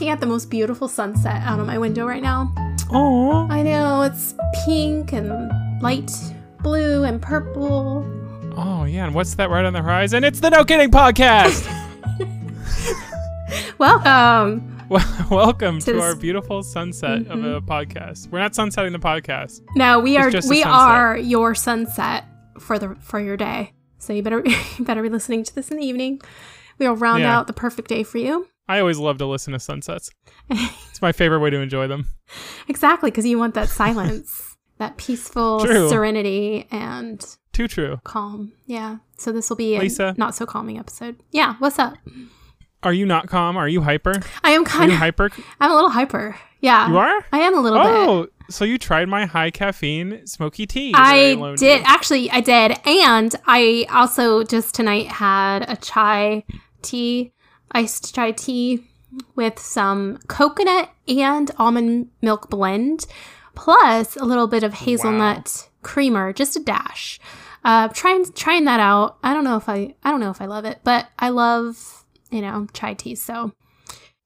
looking at the most beautiful sunset out of my window right now. Oh, I know it's pink and light blue and purple. oh yeah. And what's that right on the horizon? It's the No Kidding Podcast. Welcome. Well, Welcome to, To our beautiful sunset of a mm-hmm. podcast. We're not sunsetting the podcast. No, we It's are just we are your sunset for the for your day. So you better you better be listening to this in the evening. We'll round Yeah. out the perfect day for you. I always love to listen to sunsets. it's my favorite way to enjoy them. Exactly, because you want that silence, that peaceful True. serenity and Too true. calm. Yeah. So this will be a Lisa? not so calming episode. Yeah. What's up? Are you not calm? Are you hyper? I am kind of. hyper? I'm a little hyper. Yeah. You are? I am a little bit. Oh, so you tried my high caffeine smoky tea? I did you. actually. I did, and I also just tonight had a chai tea, iced chai tea with some coconut and almond milk blend, plus a little bit of hazelnut creamer, just a dash. Uh, trying trying that out. I don't know if I I don't know if I love it, but I love you know chai tea. So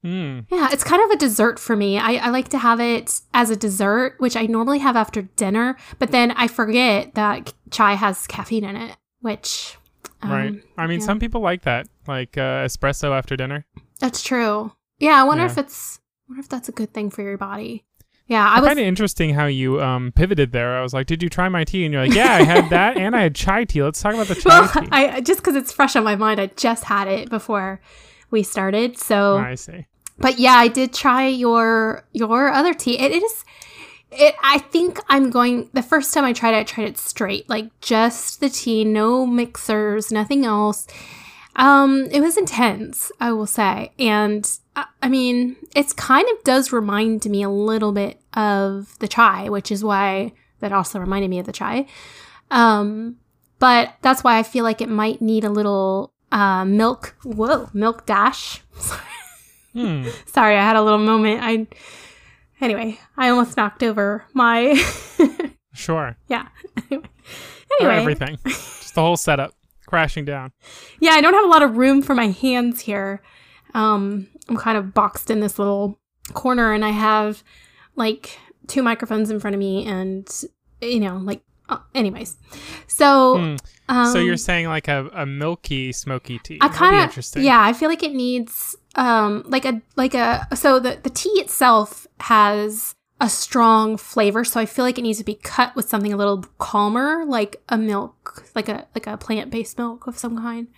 Mm. yeah, it's kind of a dessert for me. I, I like to have it as a dessert, which I normally have after dinner, but then I forget that chai has caffeine in it, which. Um, right. I mean, yeah. some people like that, like uh, espresso after dinner. That's true. Yeah, I wonder Yeah. if it's. I wonder if that's a good thing for your body. Yeah, I I, was. kind of interesting how you um, pivoted there. I was like, "Did you try my tea?" And you're like, "Yeah, I had that, and I had chai tea. Let's talk about the chai Well, tea." I just because it's fresh on my mind, I just had it before we started. So, I see. but yeah, I did try your your other tea. It, it is. It. I think I'm going. The first time I tried it, I tried it straight, like just the tea, no mixers, nothing else. Um, it was intense, I will say, and I, I mean, it's kind of does remind me a little bit of the chai, which is why that also reminded me of the chai. Um, but that's why I feel like it might need a little uh, milk. Whoa, milk dash. Hmm. Sorry, I had a little moment. I anyway, I almost knocked over my Sure. yeah. Anyway, everything. Just the whole setup crashing down. yeah, I don't have a lot of room for my hands here. Um, I'm kind of boxed in this little corner, and I have like two microphones in front of me, and you know, like, uh, anyways. So, Hmm. um, so you're saying like a, a milky smoky tea? I kind of interesting. yeah. I feel like it needs um like a like a so the the tea itself has a strong flavor, so I feel like it needs to be cut with something a little calmer, like a milk, like a like a plant based milk of some kind.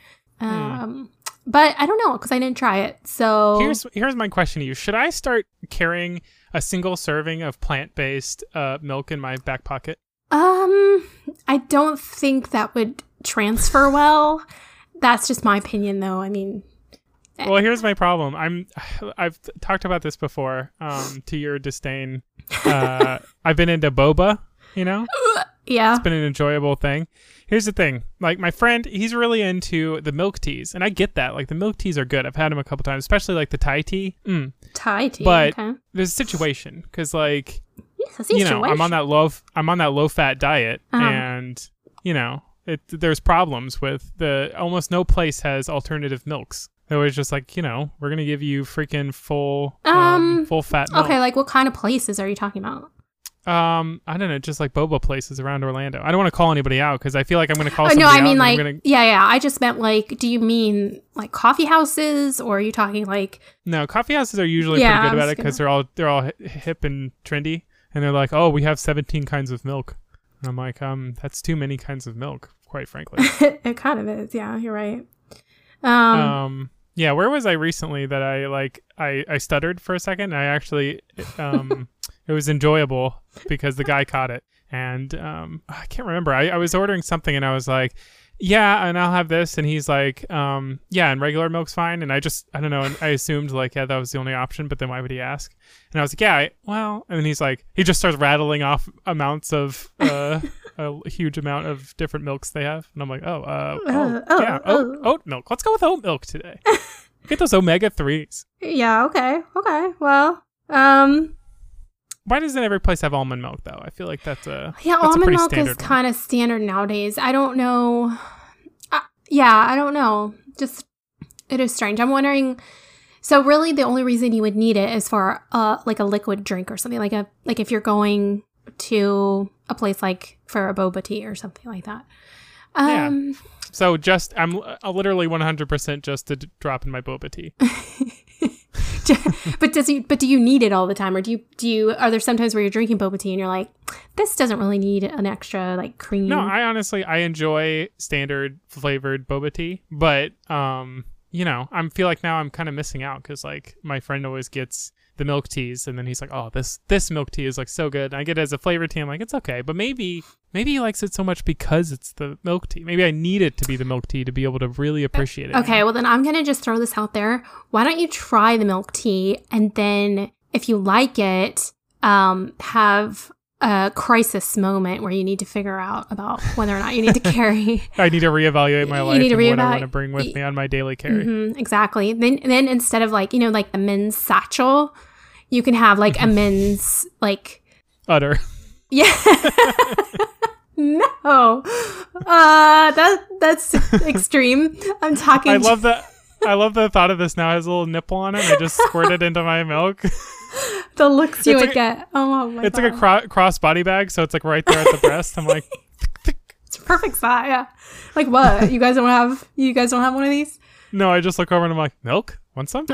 Um, but I don't know because I didn't try it. So Here's here's my question to you: Should I start carrying a single serving of plant based uh, milk in my back pocket? um, I don't think that would transfer well. That's just my opinion, though. I mean. Well, here's my problem. I'm I've talked about this before. Um, to your disdain, uh, I've been into boba. You know, yeah, it's been an enjoyable thing. Here's the thing: like my friend, he's really into the milk teas, and I get that. Like the milk teas are good. I've had them a couple times, especially like the Thai tea. Mm. Thai tea. But- okay. There's a situation because like Yes, you know I'm on that low I'm on that low fat diet Uh-huh. and you know it there's problems with the almost no place has alternative milks. They're always just like you know we're gonna give you freaking full um, Um, full fat milk. Okay, like what kind of places are you talking about? Um, I don't know, just like boba places around Orlando. I don't want to call anybody out because I feel like I'm gonna call. Oh, somebody no, I mean like gonna- yeah, yeah. I just meant like, do you mean like coffee houses, or are you talking like no coffee houses are usually Yeah, pretty good about was it because they're all they're all hip and trendy and they're like oh we have 17 kinds of milk and I'm like um that's too many kinds of milk quite frankly. it kind of is? Yeah, you're right. Um, um yeah where was i recently that i like i i stuttered for a second? And i actually um it was enjoyable because the guy caught it. And um i can't remember. I, I was ordering something and i was like yeah and i'll have this. And he's like um yeah and regular milk's fine. And i just i don't know. And i assumed like yeah that was the only option but then why would he ask? And i was like yeah I, well and then he's like he just starts rattling off amounts of uh a huge amount of different milks they have and i'm like oh uh, oh, oh, yeah oat, oh. oat milk let's go with oat milk today get those omega 3s yeah. Okay. Okay. Well. Um. why doesn't every place have almond milk though i feel like that's a Yeah, That's almond pretty milk is kind of standard nowadays. I don't know. Uh, yeah, I don't know. Just it is strange. I'm wondering. So really, the only reason you would need it is for uh like a liquid drink or something like a like if you're going to a place like for a boba tea or something like that. Yeah. Um, So just I'm uh, literally 100% just to d- drop in my boba tea. but does you but do you need it all the time or do you do you are there sometimes where you're drinking boba tea and you're like this doesn't really need an extra like cream No, I honestly I enjoy standard flavored boba tea, but um, you know, I feel like now I'm kind of missing out because like my friend always gets the milk teas, and then he's like, "Oh, this this milk tea is like so good." And I get it as a flavored tea. I'm like, it's okay, but maybe maybe he likes it so much because it's the milk tea. Maybe I need it to be the milk tea to be able to really appreciate it. okay well then i'm gonna just throw this out there why don't you try the milk tea and then if you like it um have a crisis moment where you need to figure out about whether or not you need to carry I need to reevaluate my life You need to and what I want to bring with me on my daily carry. Mhm, exactly. Then then instead of like, you know, like the men's satchel, you can have like a men's like Udder. yeah. no. Uh that that's extreme. I'm talking I love that. I love the thought of this now has a little nipple on it. And I just squirt it into my milk. the looks you It's would like- get. Oh my It's god. like a cro- cross body bag, so it's like right there at the breast. I'm like, it's perfect size. Yeah. Like what? you guys don't have you guys don't have one of these? no. I just look over and I'm like, milk. Want some?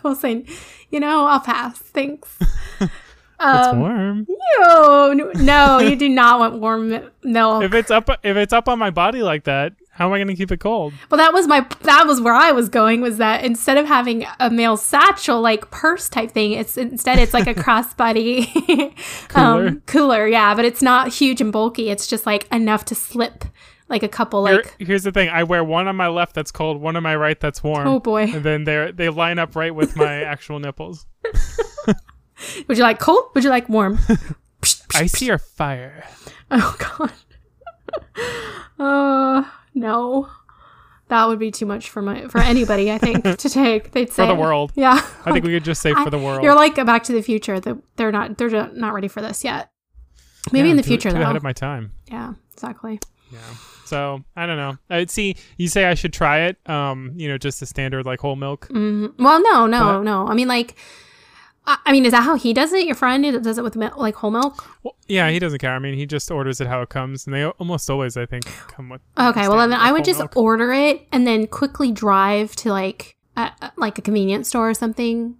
I was saying, you know, I'll pass. Thanks. it's Um, warm. no, no, you do not want warm mi- milk. If it's up, if it's up on my body like that, how am I going to keep it cold? Well, that was my that was where I was going was that instead of having a male satchel like purse type thing, it's instead it's like a crossbody Cooler. um, cooler, yeah, but it's not huge and bulky. It's just like enough to slip like a couple Here- like here's the thing: I wear one on my left that's cold, one on my right that's warm. oh boy. And then they they line up right with my actual nipples. Would you like cold? Would you like warm? Icy or fire? Oh god. Uh no. That would be too much for my for anybody, I think, to take. They'd say For the world. Yeah. I think we could just say I- for the world. You're like a Back to the Future. That they're not they're not not ready for this yet. Maybe Yeah, in the too- future too though. ahead of my time. yeah, exactly. Yeah. So I don't know. I'd see you say I should try it. Um, you know, just the standard like whole milk. Mm, well, no, no, But- no. I mean, like, I, I mean, is that how he does it? Your friend does it with like whole milk? Well, yeah, he doesn't care. I mean, he just orders it how it comes, and they almost always, I think, come with. Okay, well then I would just milk. order it and then quickly drive to like a, like a convenience store or something,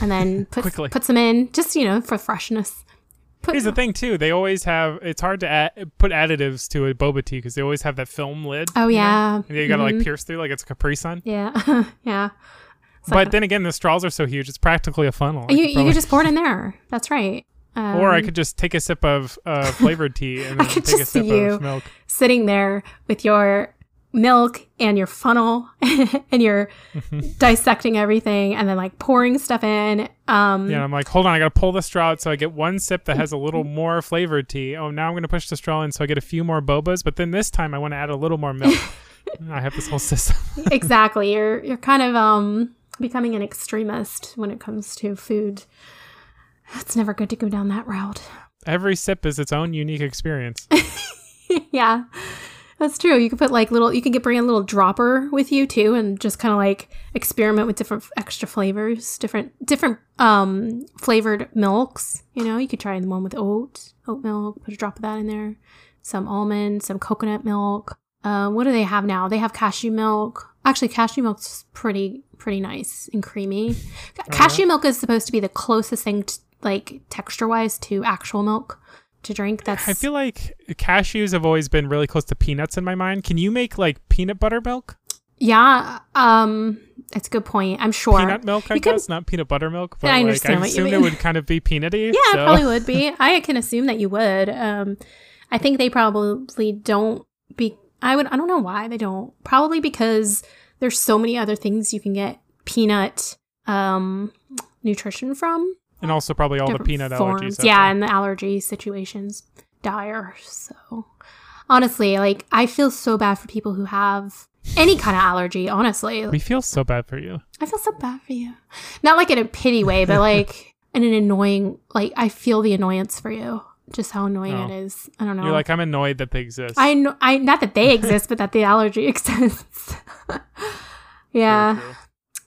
and then put put some in just you know for freshness. Put, Here's the thing, too. They always have. It's hard to add, put additives to a boba tea because they always have that film lid. oh you know? yeah, you gotta Mhm. like pierce through like it's a Capri Sun. yeah, yeah. It's But like- then again, the straws are so huge; it's practically a funnel. You could you could just pour it in there. That's right. Um, or I could just take a sip of uh, flavored tea and I could take a sip see you. of milk. sitting there with your milk and your funnel and you're dissecting everything and then like pouring stuff in um Yeah, I'm like, hold on, I gotta pull the straw out so I get one sip that has a little more flavored tea. Oh, now I'm gonna push the straw in so I get a few more bobas, but then this time I want to add a little more milk. I have this whole system. exactly you're you're kind of um becoming an extremist when it comes to food it's never good to go down that route Every sip is its own unique experience. yeah that's true. You can put like little you can get bring a little dropper with you too and just kind of like experiment with different f- extra flavors different different um flavored milks you know? You could try the one with oat oat milk put a drop of that in there some almond some coconut milk. Uh, what do they have now? They have cashew milk. Actually cashew milk's pretty pretty nice and creamy. Yeah? cashew milk is supposed to be the closest thing t- like texture wise to actual milk to drink that's I feel like cashews have always been really close to peanuts in my mind. Can you make like peanut butter milk? Yeah, um, it's a good point. I'm sure. Peanut milk, I You can- guess, not peanut butter milk. But I like, understand I what you assumed it would kind of be peanutty. yeah, so. it probably would be. I can assume that you would. Um, I think they probably don't be. I would. I don't know why they don't. Probably because there's so many other things you can get peanut um nutrition from. And also probably all the peanut forms. allergies. Yeah, there. and the allergy situations dire. So honestly, like I feel so bad for people who have any kind of allergy. Honestly, we feel so bad for you. I feel so bad for you. Not like in a pity way, but like in an annoying. Like I feel the annoyance for you. Just how annoying Oh. it is. I don't know. You're like, I'm annoyed that they exist. I know. I not that they exist, but that the allergy exists. Yeah.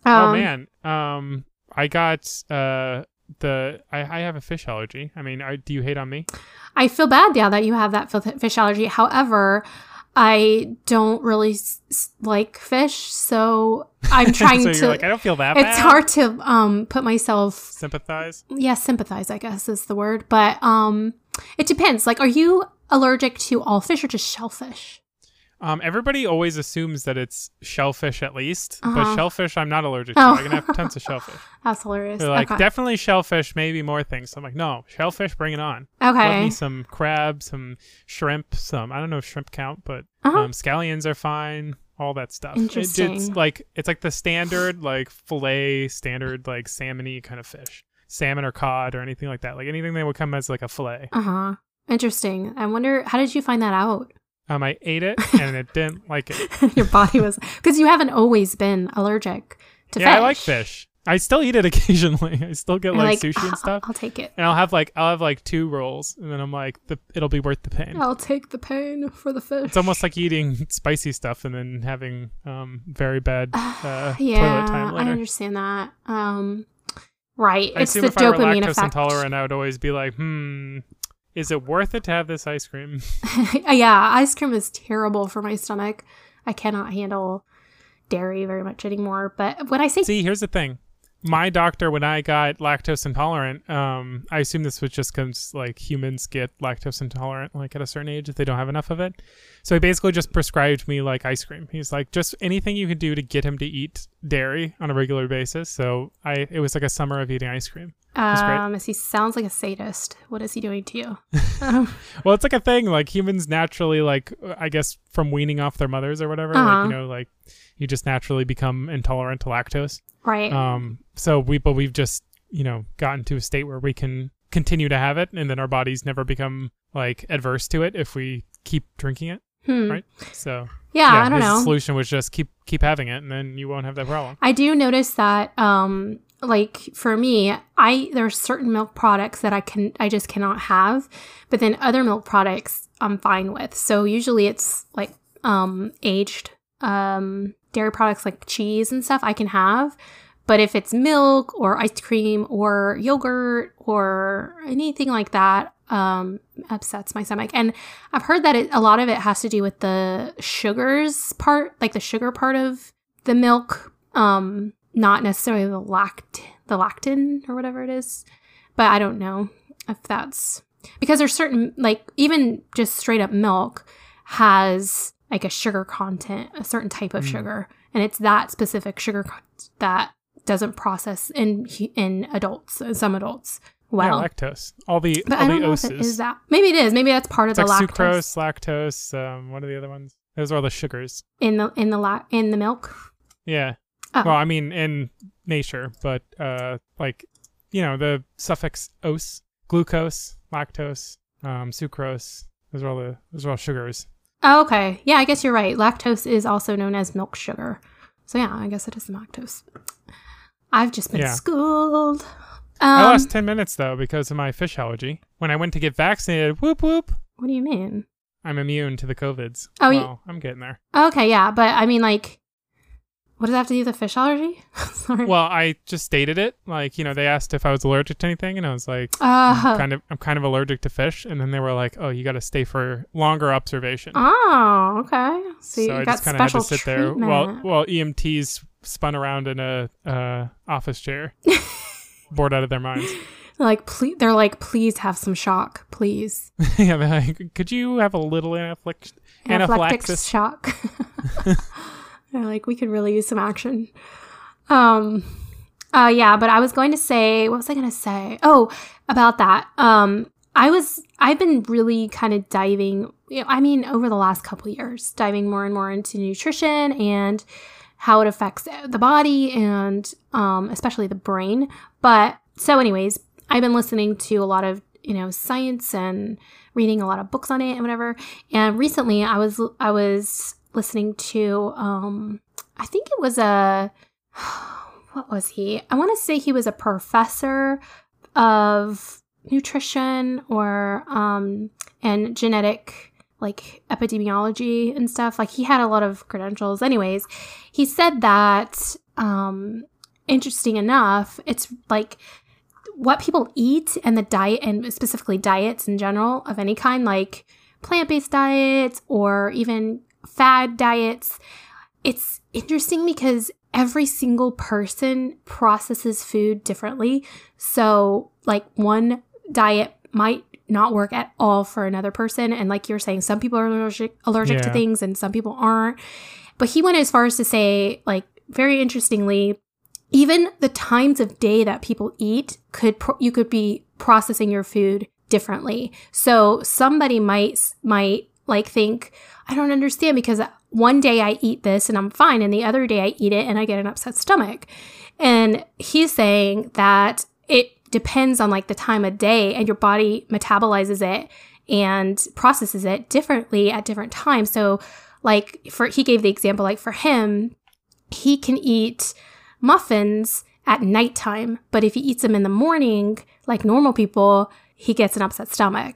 oh Um, man, um, I got uh the I, I have a fish allergy. I mean, I, do you hate on me? I feel bad, yeah, that you have that fish allergy. However, I don't really s- like fish, so I'm trying so to. like, I don't feel that it's bad. hard to um put myself sympathize. yeah sympathize i guess is the word but um it depends like are you allergic to all fish or just shellfish Um, everybody always assumes that it's shellfish at least, but Uh-huh. shellfish I'm not allergic Oh. to. I can have tons of shellfish. that's hilarious They're like, okay definitely shellfish, maybe more things. I'm like, no, shellfish, bring it on. Love okay me some crab, some shrimp, some I don't know if shrimp count, but Uh-huh. um, scallions are fine. All that stuff. It- it's Interesting. like it's like the standard like fillet, standard like salmony kind of fish, salmon or cod or anything like that. Like anything that would come as like a fillet. uh-huh interesting i wonder how did you find that out Um, I ate it and it didn't like it. your body was because you haven't always been allergic to yeah, fish Yeah, I like fish. I still eat it occasionally. I still get You're like, sushi "Ah, and stuff. i'll take it And I'll have like I'll have like two rolls, and then I'm like, the, it'll be worth the pain. i'll take the pain for the fish It's almost like eating spicy stuff and then having um very bad uh, yeah toilet time i understand that um right I it's assume the if I were dopamine lactose effect intolerant, I would always be like, hmm, is it worth it to have this ice cream? yeah, ice cream is terrible for my stomach. I cannot handle dairy very much anymore. But when I say See, here's the thing. My doctor, when I got lactose intolerant, um, I assume this was just because like humans get lactose intolerant like at a certain age if they don't have enough of it. So he basically just prescribed me like ice cream. He's like, just anything you can do to get him to eat dairy on a regular basis. So I, it was like a summer of eating ice cream. um, he sounds like a sadist. What is he doing to you? Um, Well, it's like a thing. Like humans naturally, like I guess from weaning off their mothers or whatever. Uh-huh. Like you know, like you just naturally become intolerant to lactose. right. Um, so we, but we've just you know gotten to a state where we can continue to have it, and then our bodies never become like adverse to it if we keep drinking it. Hmm. right. So Yeah, I don't know. solution was just keep keep having it, and then you won't have that problem. I do notice that um like for me, I there's certain milk products that I can I just cannot have, but then other milk products I'm fine with. So usually it's like um aged um dairy products like cheese and stuff I can have. But if it's milk or ice cream or yogurt or anything like that, um, upsets my stomach. And I've heard that it, a lot of it has to do with the sugars part, like the sugar part of the milk, um, not necessarily the lact the lactin or whatever it is. But I don't know if that's because there's certain like even just straight up milk has like a sugar content, a certain type of Mm. sugar, and it's that specific sugar that doesn't process in in adults, some adults. Well, yeah, lactose. All the but all I don't know if it is that. Maybe it is. Maybe that's part it's of like the lactose sucrose, lactose. Um, what are the other ones? Those are all the sugars. in the in the la- in the milk. Yeah. Oh. Well, I mean, in nature, but uh, like, you know, the suffix "ose," glucose, lactose, um, sucrose. Those are all the those are all sugars. Oh, okay. Yeah, I guess you're right. Lactose is also known as milk sugar. So yeah, I guess it is the lactose. I've just been Yeah. schooled. I Um, lost ten minutes though because of my fish allergy. When I went to get vaccinated, whoop whoop, what do you mean? I'm immune to the covids. Oh, you- well, I'm getting there. Okay, yeah, but I mean, like, what does that have to do with the fish allergy? Sorry. Well, I just stated it. Like, you know, they asked if I was allergic to anything, and I was like, Uh, kind of, I'm kind of allergic to fish. And then they were like, oh, you got to stay for longer observation. oh, okay. So, so you I just kind of had to sit there while while EMTs spun around in a uh, office chair, bored out of their minds. like, please, they're like, please have some shock, please. yeah, they're like, could you have a little anaphylaxis? Anaphylactic Anaphylaxis. shock. They're like, we could really use some action. Um, uh, yeah, but I was going to say, what was I going to say? Oh, about that. Um, I was, I've been really kind of diving, you know, I mean, over the last couple years, diving more and more into nutrition and how it affects the body and um, especially the brain. But so, anyways, I've been listening to a lot of you know science and reading a lot of books on it and whatever. And recently, I was I was listening to um, I think it was a what was he? I want to say he was a professor of nutrition or um, and genetic like epidemiology and stuff. Like he had a lot of credentials. Anyways, he said that um, interesting enough, it's like what people eat and the diet, and specifically diets in general of any kind, like plant based diets or even fad diets. It's interesting because every single person processes food differently. So, like, one diet might not work at all for another person. And, like you're saying, some people are allergic, allergic Yeah. to things and some people aren't. But he went as far as to say, like, very interestingly, even the times of day that people eat could pro- you could be processing your food differently. So somebody might might like think I don't understand because one day I eat this and I'm fine and the other day I eat it and I get an upset stomach. And he's saying that it depends on like the time of day and your body metabolizes it and processes it differently at different times. So like for he gave the example like for him he can eat muffins at nighttime, but if he eats them in the morning, like normal people, he gets an upset stomach.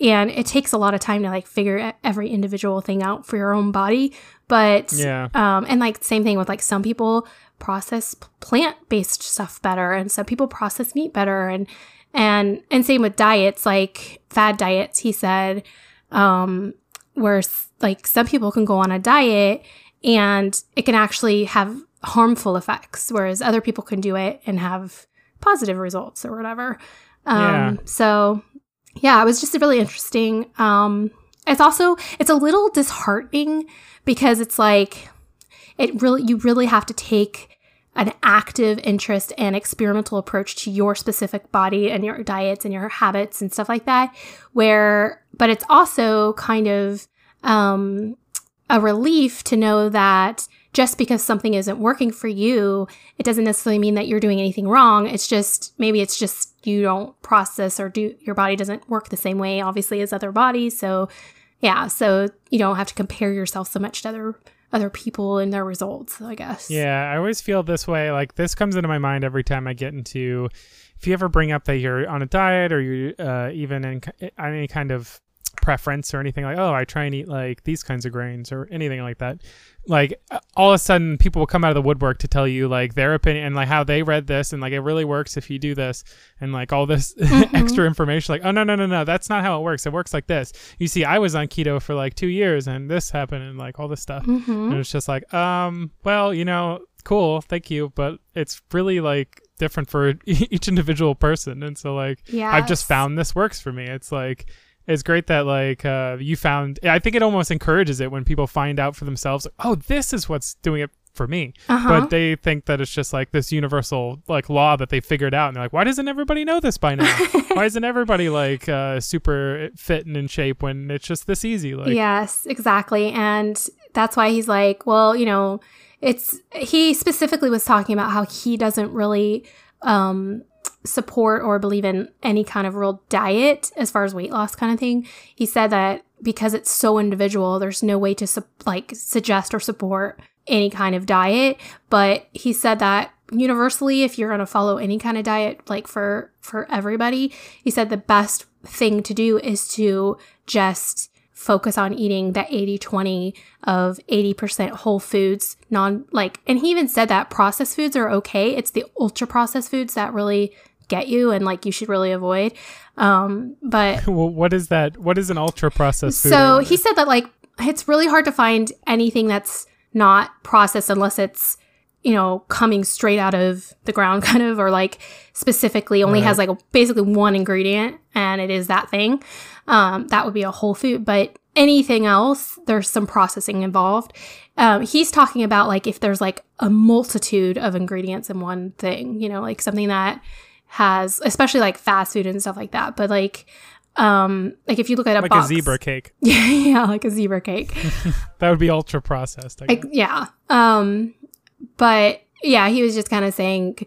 And it takes a lot of time to like figure every individual thing out for your own body. But, Yeah. um, and like same thing with like some people process plant based stuff better and some people process meat better. And, and, and same with diets, like fad diets, he said, um, where like some people can go on a diet and it can actually have harmful effects, whereas other people can do it and have positive results or whatever. Um, Yeah. So, yeah, it was just really interesting. Um, it's also it's a little disheartening because it's like it really you really have to take an active interest and experimental approach to your specific body and your diets and your habits and stuff like that where but it's also kind of um a relief to know that just because something isn't working for you, it doesn't necessarily mean that you're doing anything wrong. It's just maybe it's just you don't process or do your body doesn't work the same way, obviously, as other bodies. So, yeah, so you don't have to compare yourself so much to other other people and their results. I guess. Yeah, I always feel this way. Like this comes into my mind every time I get into. If you ever bring up that you're on a diet or you're uh, even in any kind of preference or anything like, oh, I try and eat like these kinds of grains or anything like that. Like all of a sudden, people will come out of the woodwork to tell you like their opinion and like how they read this and like it really works if you do this and like all this extra information. Like, oh no no no no, that's not how it works. It works like this. You see, I was on keto for like two years and this happened and like all this stuff. hmm And it's just like, um, well, you know, cool, thank you, but it's really like different for each individual person. And so like Yeah. I've just found this works for me. It's like it's great that like uh you found I think it almost encourages it when people find out for themselves like, oh, this is what's doing it for me. Uh-huh. But they think that it's just like this universal like law that they figured out and they're like, why doesn't everybody know this by now? why isn't everybody like uh super fit and in shape when it's just this easy? Like yes, exactly. And that's why he's like, well, you know, it's he specifically was talking about how he doesn't really um support or believe in any kind of real diet as far as weight loss kind of thing. He said that because it's so individual, there's no way to su- like suggest or support any kind of diet, but he said that universally if you're going to follow any kind of diet like for for everybody, he said the best thing to do is to just focus on eating that 80-20 of 80% whole foods non like and he even said that processed foods are okay it's the ultra processed foods that really get you and like you should really avoid um but Well, what is that? What is an ultra processed food? so he said that like it's really hard to find anything that's not processed unless it's you know coming straight out of the ground kind of or like specifically only has like a, basically one ingredient and it is that thing um, that would be a whole food but anything else there's some processing involved um, he's talking about like if there's like a multitude of ingredients in one thing you know like something that has especially like fast food and stuff like that but like um like if you look at a like box a zebra cake. yeah, yeah, like a zebra cake. That would be ultra processed. I guess. Like, yeah. Um, but yeah, he was just kind of saying,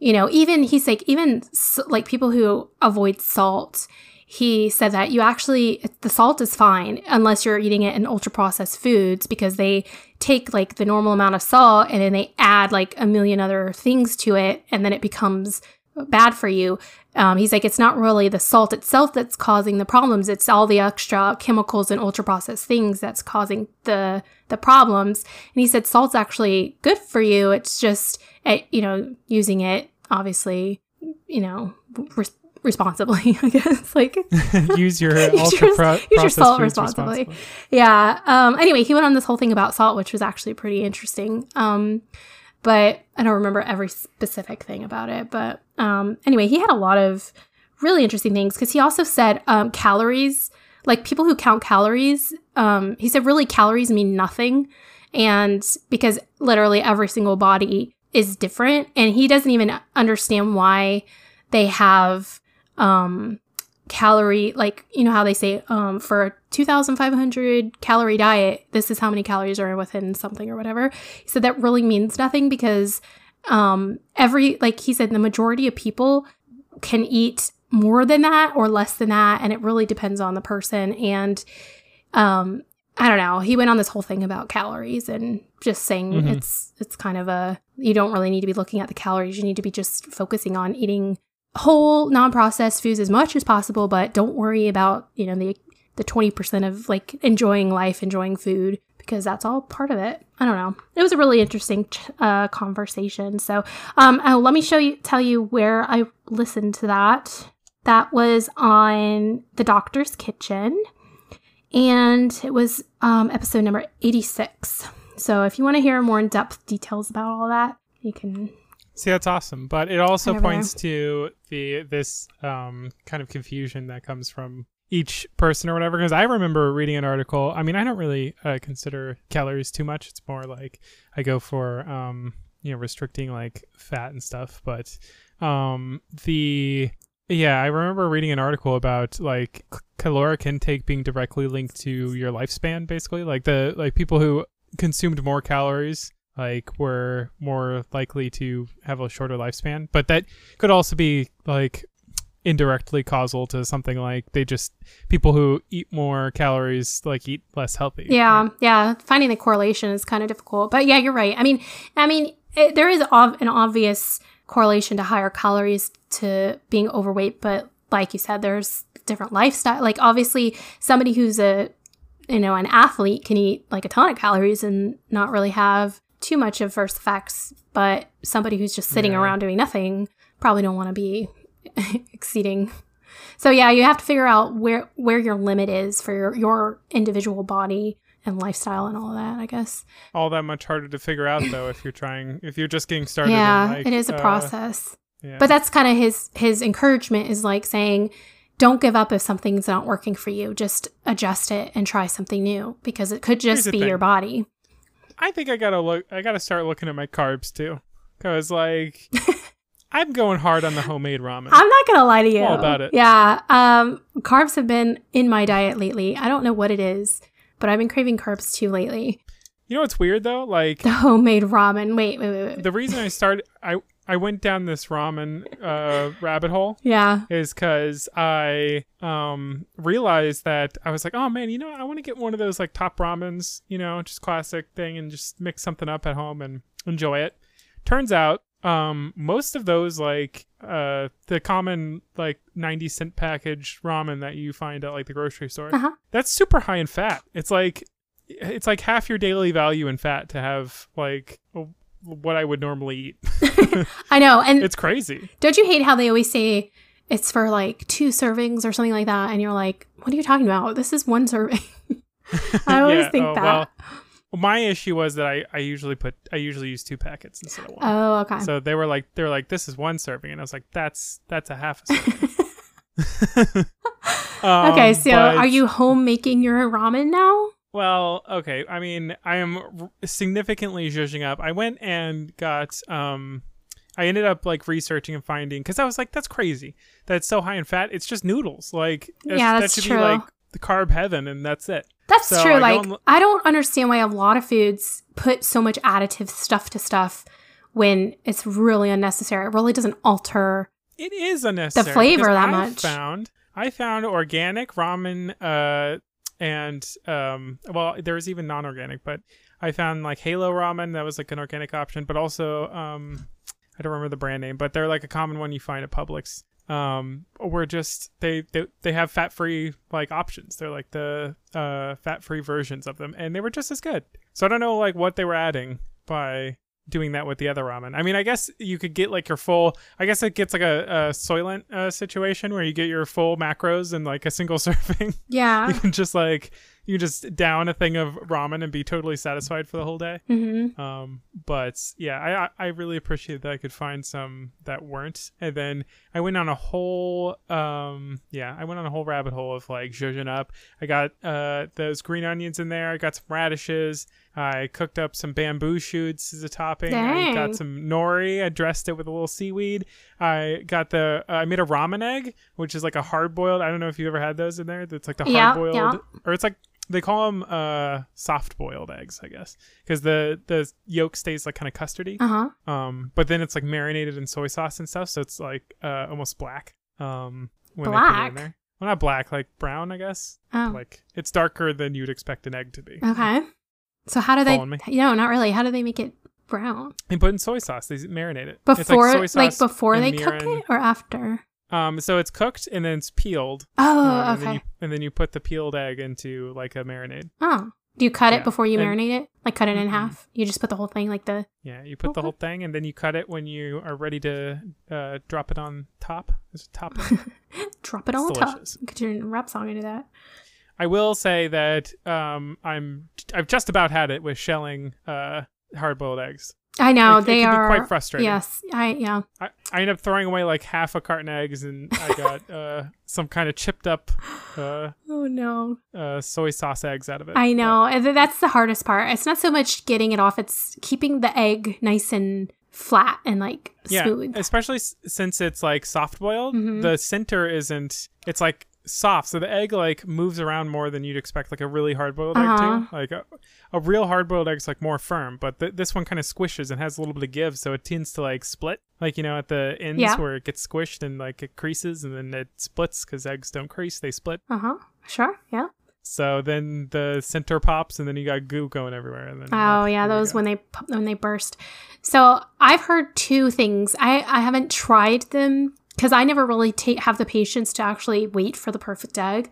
you know, even he's like, even like people who avoid salt, he said that you actually, the salt is fine unless you're eating it in ultra processed foods because they take like the normal amount of salt and then they add like a million other things to it and then it becomes bad for you. Um, he's like, it's not really the salt itself that's causing the problems. It's all the extra chemicals and ultra processed things that's causing the the problems. And he said, salt's actually good for you. It's just, eh, you know, using it obviously, you know, res- responsibly. I guess like use your use ultra your, pro- use your salt foods responsibly. Yeah. Um, anyway, he went on this whole thing about salt, which was actually pretty interesting. Um, but I don't remember every specific thing about it. But um, anyway, he had a lot of really interesting things because he also said um, calories, like people who count calories, um, he said really calories mean nothing. And because literally every single body is different, and he doesn't even understand why they have um, calorie like you know how they say um for a 2500 calorie diet this is how many calories are within something or whatever he said that really means nothing because um every like he said the majority of people can eat more than that or less than that and it really depends on the person. And um i don't know he went on this whole thing about calories and just saying Mhm. it's it's kind of a you don't really need to be looking at the calories. You need to be just focusing on eating whole non-processed foods as much as possible but don't worry about you know the the 20% of like enjoying life enjoying food because that's all part of it. I don't know. It was a really interesting ch- uh, conversation. So um oh, let me show you tell you where i listened to that. That was on the doctor's kitchen and it was um episode number 86 so if you want to hear more in-depth details about all that you can See, that's awesome, but it also points to the this um, kind of confusion that comes from each person or whatever. Because I remember reading an article. I mean, I don't really uh, consider calories too much. It's more like I go for um, you know restricting like fat and stuff. But um, the yeah, I remember reading an article about like caloric intake being directly linked to your lifespan. Basically, like the like people who consumed more calories like were more likely to have a shorter lifespan but that could also be like indirectly causal to something like they just people who eat more calories like eat less healthy Yeah, yeah. Finding the correlation is kind of difficult, but yeah, you're right. I mean, I mean, it, there is ov- an obvious correlation to higher calories to being overweight, but like you said, there's different lifestyle. Like obviously, somebody who's a you know an athlete can eat like a ton of calories and not really have too much adverse effects, but somebody who's just sitting Yeah. around doing nothing probably don't want to be exceeding so yeah, you have to figure out where where your limit is for your, your individual body and lifestyle and all of that, I guess. all that much harder to figure out though if you're trying if you're just getting started yeah, like, it is a uh, process. yeah. But that's kind of his his encouragement is like saying don't give up if something's not working for you. Just adjust it and try something new because it could just be your body. i think i gotta look i gotta start looking at my carbs too because like i'm going hard on the homemade ramen I'm not gonna lie to you. All about it. Yeah, um, carbs have been in my diet lately. I don't know what it is, but I've been craving carbs too lately. you know what's weird though like The homemade ramen. Wait, wait, wait. wait. the reason I started I I went down this ramen uh, rabbit hole Yeah. is because I um realized that I was like, oh man, you know, I want to get one of those like top ramens, you know, just classic thing, and just mix something up at home and enjoy it. Turns out, um, most of those like uh the common like ninety cent package ramen that you find at like the grocery store, Uh-huh. that's super high in fat. It's like it's like half your daily value in fat to have like a- what I would normally eat. I know. And It's crazy. Don't you hate how they always say it's for like two servings or something like that? And you're like, what are you talking about? This is one serving. I always Yeah, think oh, that. well, my issue was that I, I usually put I usually use two packets instead of one. oh, okay. So they were like they were like this is one serving and I was like that's that's a half a serving. Um, okay, so but- are you home making your ramen now? Well, okay. I mean, I am r- significantly zhuzhing up. I went and got um I ended up like researching and finding cuz I was like that's crazy. That's so high in fat. It's just noodles. Like Yeah, that should true. be like the carb heaven and that's it. That's So true. I like, don't- I don't understand why a lot of foods put so much additive stuff to stuff when it's really unnecessary. It really doesn't alter. It is unnecessary. The flavor that I much. Found I found organic ramen, uh, and um, well, there was even non-organic, but I found like Halo ramen that was like an organic option, but also um, I don't remember the brand name, but they're like a common one you find at Publix. Um, were just they they, they have fat free like options. They're like the uh fat free versions of them, and they were just as good. So I don't know like what they were adding by doing that with the other ramen. I mean, I guess you could get like your full. I guess it gets like a, a Soylent uh, situation where you get your full macros in like a single serving. Yeah. you can just like you just down a thing of ramen and be totally satisfied for the whole day. Mm-hmm. Um, but yeah, I I- really appreciate that I could find some that weren't, and then I went on a whole um yeah I went on a whole rabbit hole of like zhuzhing up. I got uh those green onions in there. I got some radishes. I cooked up some bamboo shoots as a topping. I got some nori. I dressed it with a little seaweed. I got the uh, I made a ramen egg, which is like a hard boiled. I don't know if you ever had those in there. That's like the Yeah, hard boiled, yeah. or it's like they call them uh soft boiled eggs, I guess, because the the yolk stays like kind of custardy. Uh huh. Um, but then it's like marinated in soy sauce and stuff, so it's like uh almost black. Um, when they put it Black? in there. Well, not black, like brown, I guess. Oh. Like it's darker than you'd expect an egg to be. Okay. So how do they? Me? No, not really. How do they make it brown? They put in soy sauce. They marinate it. It's Before, soy like, sauce before they cook it, or after? Um, so it's cooked and then it's peeled. Oh, um, and then okay. you and then you put the peeled egg into like a marinade. Oh, do you cut Yeah, it before you and- marinate it? Like cut it in Mhm. half? You just put the whole thing, like the Yeah, you put the whole thing and then you cut it when you are ready to uh, drop it on top. As a top. drop it on It's top. delicious. Get your rap song into that. I will say that um, I'm I've just about had it with shelling uh, hard boiled eggs. I know It- it they be are quite frustrating. Yes, I yeah. I, I ended up throwing away like half a carton of eggs and I got uh, some kind of chipped up uh, Oh no. uh, soy sauce eggs out of it. I know. and That's the hardest part. It's not so much getting it off, it's keeping the egg nice and flat and like yeah, smooth. especially s- since it's like soft boiled. Mhm. The center isn't. It's like soft, so the egg like moves around more than you'd expect, like a really hard boiled egg Uh-huh. too. Like a, a real hard boiled egg's like more firm, but th- this one kind of squishes and has a little bit of give, so it tends to like split. Like you know at the ends Yeah. where it gets squished and like it creases and then it splits because eggs don't crease, they split. Uh huh. Sure. Yeah. So then the center pops and then you got goo going everywhere. And then Oh yeah, those when they when they burst. So I've heard two things. I I haven't tried them because I never really ta- have the patience to actually wait for the perfect egg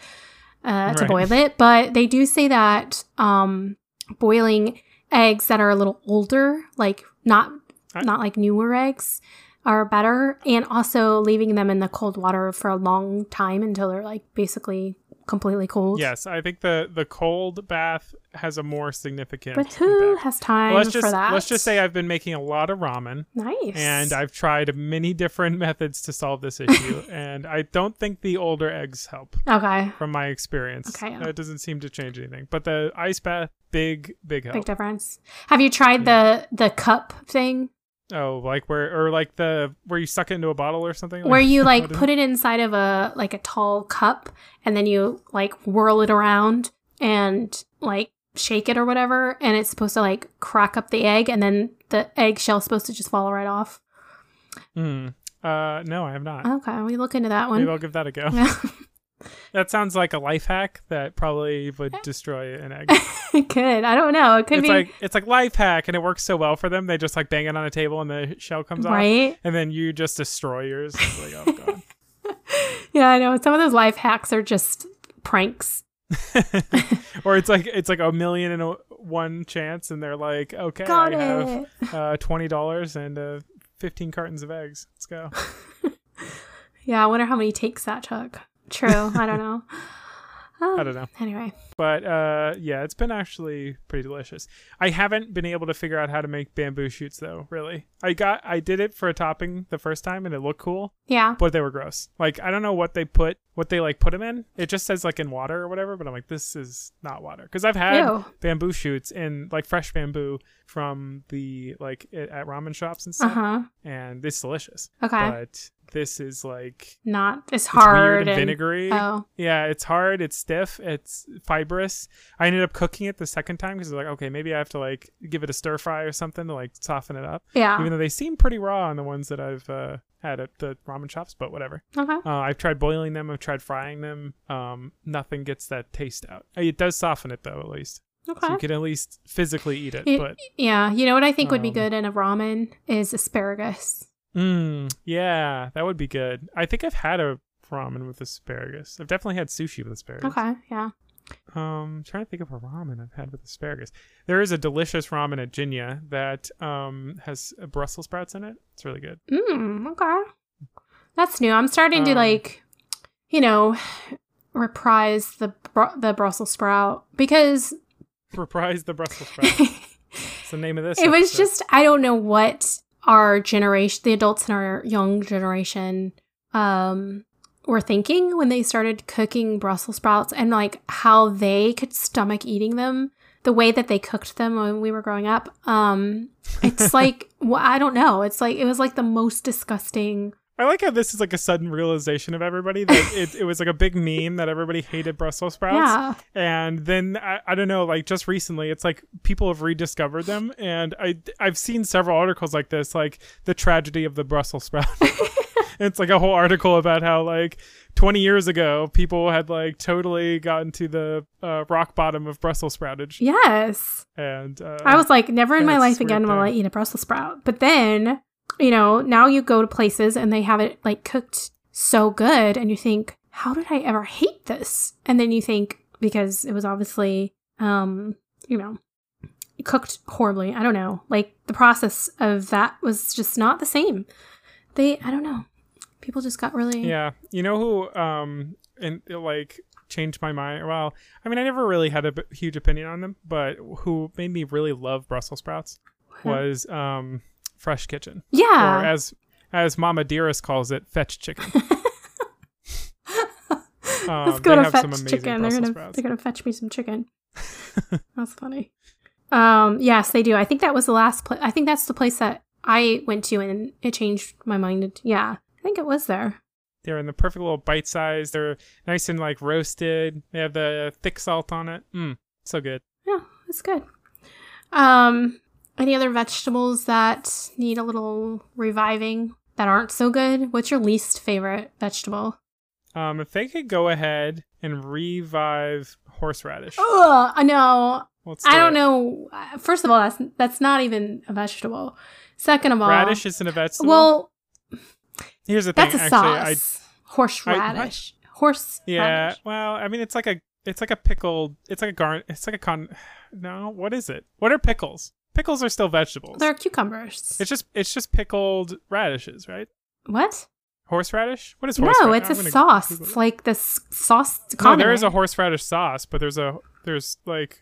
uh, to Right. boil it. But they do say that um, boiling eggs that are a little older, like not not like newer eggs, are better, and also leaving them in the cold water for a long time until they're like basically completely cold. Yes, I think the the cold bath has a more significant. But who impact. has time let's just for that? let's just say I've been making a lot of ramen nice. and I've tried many different methods to solve this issue and I don't think the older eggs help okay. from my experience. Okay, yeah. It doesn't seem to change anything. But the ice bath big big help. Big difference. Have you tried the the cup thing oh, like where or like the where you suck it into a bottle or something? where you like put it inside of a like a tall cup and then you like whirl it around and like shake it or whatever and it's supposed to like crack up the egg and then the eggshell's supposed to just fall right off. Hmm. Uh no, I have not. Okay, we look into that one. Maybe. I'll give that a go. That sounds like a life hack that probably would destroy an egg. it could. I don't know. It could it's be like it's like life hack and it works so well for them. They just like bang it on a table and the shell comes off. right. And then you just destroy yours. It's like, oh god. Yeah, I know. Some of those life hacks are just pranks. or it's like it's like a million and a one chance and they're like, Okay, Got I have uh twenty dollars and uh fifteen cartons of eggs. Let's go. Yeah, I wonder how many takes that took. True. I don't know. Oh, I don't know. Anyway. But uh yeah, it's been actually pretty delicious. I haven't been able to figure out how to make bamboo shoots though, really. I got I did it for a topping the first time and it looked cool. Yeah. but they were gross. Like I don't know what they put, what they like put them in. It just says like in water or whatever, but I'm like, this is not water because I've had Ew. bamboo shoots in like fresh bamboo from the like at ramen shops and stuff. Uh stuff, huh. and it's delicious. Okay. But this is like Not. It's it's hard and, and vinegary. Oh. Yeah, it's hard. It's stiff. It's fibrous. I ended up cooking it the second time because I was like, okay, maybe I have to like give it a stir fry or something to like soften it up. Yeah. Even though they seem pretty raw on the ones that I've uh, had at the ramen shops, but whatever. okay. Uh, I've tried boiling them. I've tried frying them. Um, nothing gets that taste out. Uh, It does soften it though, at least. Okay. so you can at least physically eat it. It- but yeah, you know what I think would be Um, good in a ramen is asparagus. Mm, yeah, that would be good. I think I've had a ramen with asparagus. I've definitely had sushi with asparagus. Okay, yeah. Um, trying to think of a ramen I've had with asparagus. There is a delicious ramen at Jinya that um has Brussels sprouts in it. It's really good. Mm, okay. That's new. I'm starting to Um, like, you know, reprise the br- the Brussels sprout because Reprise the Brussels sprout. It's the name of this. it was just I don't know what our generation, the adults in our young generation, um, were thinking when they started cooking Brussels sprouts and like how they could stomach eating them the way that they cooked them when we were growing up. Um, it's like well, I don't know. It's like it was like the most disgusting. I like how this is like a sudden realization of everybody that it, it was like a big meme that everybody hated Brussels sprouts. Yeah, And then I, I don't know, like just recently, it's like people have rediscovered them, and I I've seen several articles like this, like the tragedy of the Brussels sprout. it's like a whole article about how like 20 years ago people had like totally gotten to the uh, rock bottom of Brussels sproutage, yes. and uh, I was like, never in my life again will I eat a Brussels sprout. But then, you know, now you go to places and they have it like cooked so good, and you think, how did I ever hate this? And then you think because it was obviously, um, you know, cooked horribly. I don't know. Like the process of that was just not the same. They, I don't know. People just got really. Yeah, you know who um and it, like changed my mind. Well, I mean, I never really had a b- huge opinion on them, but who made me really love Brussels sprouts was um Fresh Kitchen, Yeah. or as as Mama Dearest calls it, fetch chicken. Um, Let's go to fetch chicken. They're gonna sprouts. they're gonna fetch me some chicken. that's funny. Um, yes, they do. I think that was the last place. I think that's the place that I went to, and it changed my mind. Yeah, I think it was there. They're in the perfect little bite size. They're nice and like roasted. They have the thick salt on it. Mm, so good. Yeah, it's good. Um, any other vegetables that need a little reviving that aren't so good? What's your least favorite vegetable? Um, if they could go ahead and revive horseradish, Oh, I know. let's I do don't it. know. First of all, that's that's not even a vegetable. Second of all, Radish isn't a vegetable. Well, Here's the thing. that's a actually, sauce. Horseradish. Horse. Yeah. radish. Well, I mean, it's like a it's like a pickled. It's like a garn. It's like a con. No, what is it? What are pickles? Pickles are still vegetables. They're cucumbers. it's just it's just pickled radishes, right? what? Horseradish? What is horseradish? No, it's a I'm gonna sauce. It's like this sauce. no, there is a horseradish sauce, but there's a there's like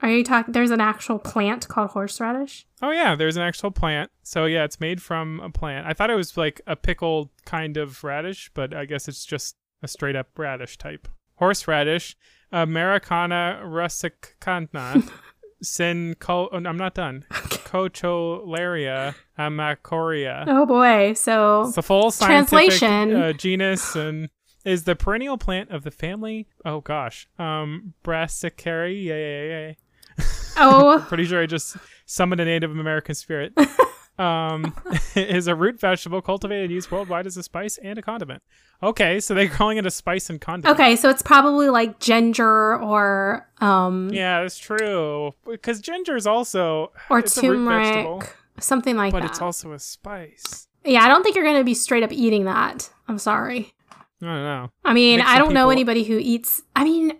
Are you talking? There's an actual plant called horseradish. oh yeah, there's an actual plant. So yeah, it's made from a plant. I thought it was like a pickled kind of radish, but I guess it's just a straight up radish type. Horseradish, Americana russicana, sin col- oh, I'm not done. Cocholaria amacoria. Oh boy! So It's the full scientific Translation. uh, genus and is the perennial plant of the family. Oh gosh, um, Brassicariae. oh Pretty sure I just summoned a Native American spirit. um, is a root vegetable cultivated and used worldwide as a spice and a condiment. Okay, so they're calling it a spice and condiment. okay. So it's probably like ginger or um Yeah, that's true. Because ginger is also or root vegetable, turmeric, something like but that. But it's also a spice. yeah, I don't think you're gonna be straight up eating that. I'm sorry. I don't know. I mean, I don't know anybody who eats. I mean,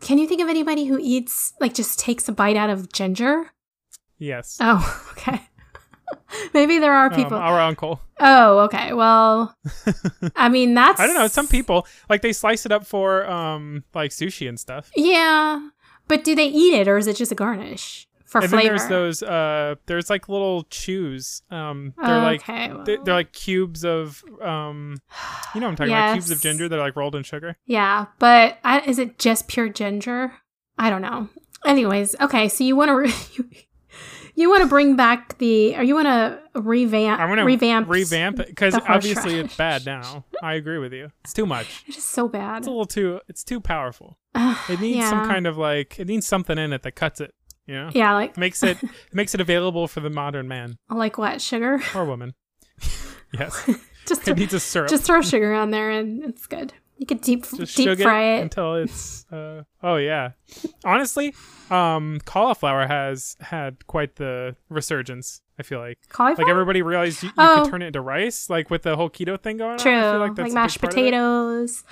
can you think of anybody who eats like just takes a bite out of ginger? Yes. Oh, okay. Maybe there are Um, people. our uncle. oh, okay. Well, I mean, that's. I don't know. Some people like they slice it up for um like sushi and stuff. Yeah, but do they eat it or is it just a garnish for and flavor? there's those uh there's like little chews. Um they're like okay, well, they're, they're like cubes of um you know what I'm talking about cubes of ginger that are like rolled in sugar. yeah, but I, is it just pure ginger? I don't know. Anyways, okay, so you want to re- you, want to bring back the or you want to revamp I'm gonna revamp revamp it because obviously it's bad now. I agree with you. It's too much. It's just so bad. It's a little too. It's too powerful. Ugh, It needs yeah. some kind of like. It needs something in it that cuts it. You know. yeah, like Makes it makes it available for the modern man like what sugar? or woman. yes. just It throw, needs a syrup. just throw sugar on there and it's good. You could deep Just deep fry it. until it's. Uh, oh yeah. Honestly, um, cauliflower has had quite the resurgence. I feel like. Cauliflower. Like everybody realized you, you Oh. could turn it into rice, like with the whole keto thing going True, on. Feel like, like, mashed part of it. potatoes.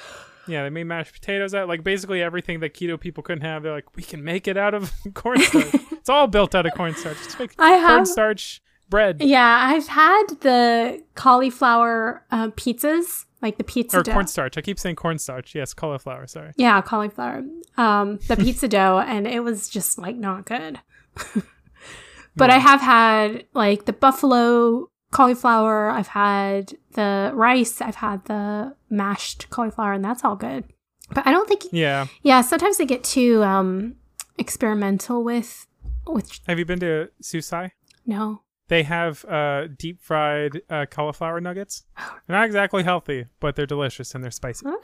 Yeah, they made mashed potatoes out. Like basically everything that keto people couldn't have. They're like, we can make it out of cornstarch. it's all built out of cornstarch. Just make I have. cornstarch bread Yeah, I've had the cauliflower uh, pizzas, like the pizza or dough. cornstarch. I keep saying cornstarch. Yes, cauliflower. Sorry. Yeah, cauliflower. Um, the pizza dough, and it was just like not good. but I have had like the buffalo cauliflower. I've had the rice. I've had the mashed cauliflower, and that's all good. But I don't think. Yeah. Yeah, sometimes they get too um experimental with with Have you been to Susai? no. They have uh, deep fried uh, cauliflower nuggets. They're not exactly healthy, but they're delicious and they're spicy. Okay.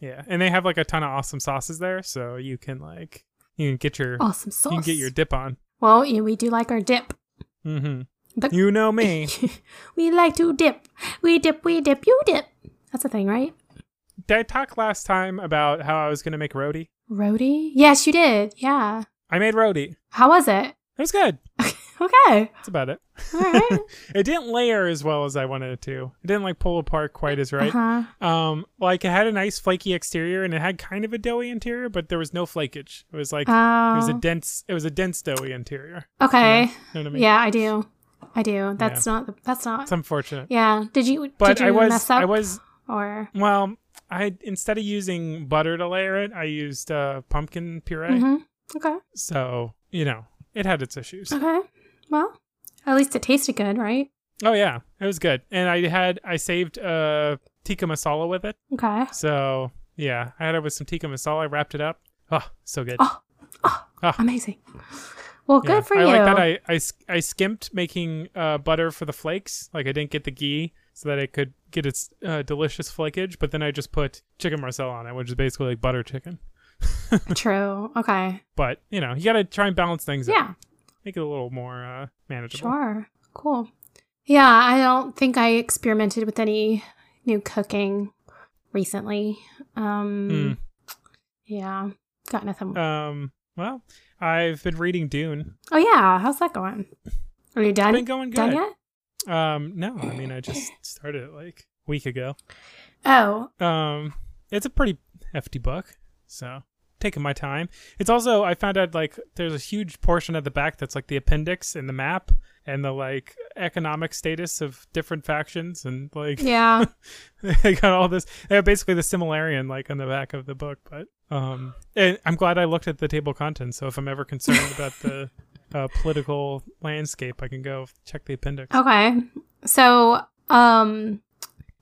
Yeah, and they have like a ton of awesome sauces there, so you can like you can get your Awesome sauce. you can get your dip on. well, yeah, we do like our dip. Mm hmm The- You know me. we like to dip. We dip, we dip, you dip. That's a thing, right? Did I talk last time about how I was gonna make roti? Roti? Yes, you did. Yeah. I made roti. How was it? It was good. Okay. That's about it. All right. it didn't layer as well as I wanted it to. It didn't like pull apart quite as right. Uh-huh. Um, like it had a nice flaky exterior and it had kind of a doughy interior, but there was no flakage. It was like it was a Oh. dense. It was a dense doughy interior. okay. You know what I mean? Yeah, I do. I do. That's not. That's not. It's unfortunate. Yeah. Did you? But did you I was mess up? I was Or. well. I instead of using butter to layer it, I used uh, pumpkin puree. hmm Okay. So you know it had its issues. Okay. Well, at least it tasted good, right? Oh yeah, it was good. And I had I saved uh tikka masala with it. Okay. So yeah, I had it with some tikka masala. I wrapped it up. Oh, so good. Oh, Ah. Amazing. Well, good Yeah. for I you. like that. I, I I skimped making uh, butter for the flakes. Like I didn't get the ghee so that it could get its uh, delicious flakage. But then I just put chicken marcella on it, which is basically like butter chicken. True. Okay. But you know, you got to try and balance things out. Make it a little more uh, manageable. Sure. Cool. Yeah, I don't think I experimented with any new cooking recently. Um yeah. Got nothing. Um. Well, I've been reading Dune. oh yeah, how's that going? Are you It's done? been going good. Done yet? Um. No, I mean I just started it like a week ago. Oh, Um, it's a pretty hefty book, so taking my time. It's also I found out like there's a huge portion at the back that's like the appendix and the map and the like economic status of different factions and like yeah. they got all this. They have basically the Silmarillion like on the back of the book, but um, and I'm glad I looked at the table of contents. So if I'm ever concerned about the uh, political landscape, I can go check the appendix. Okay. So, um,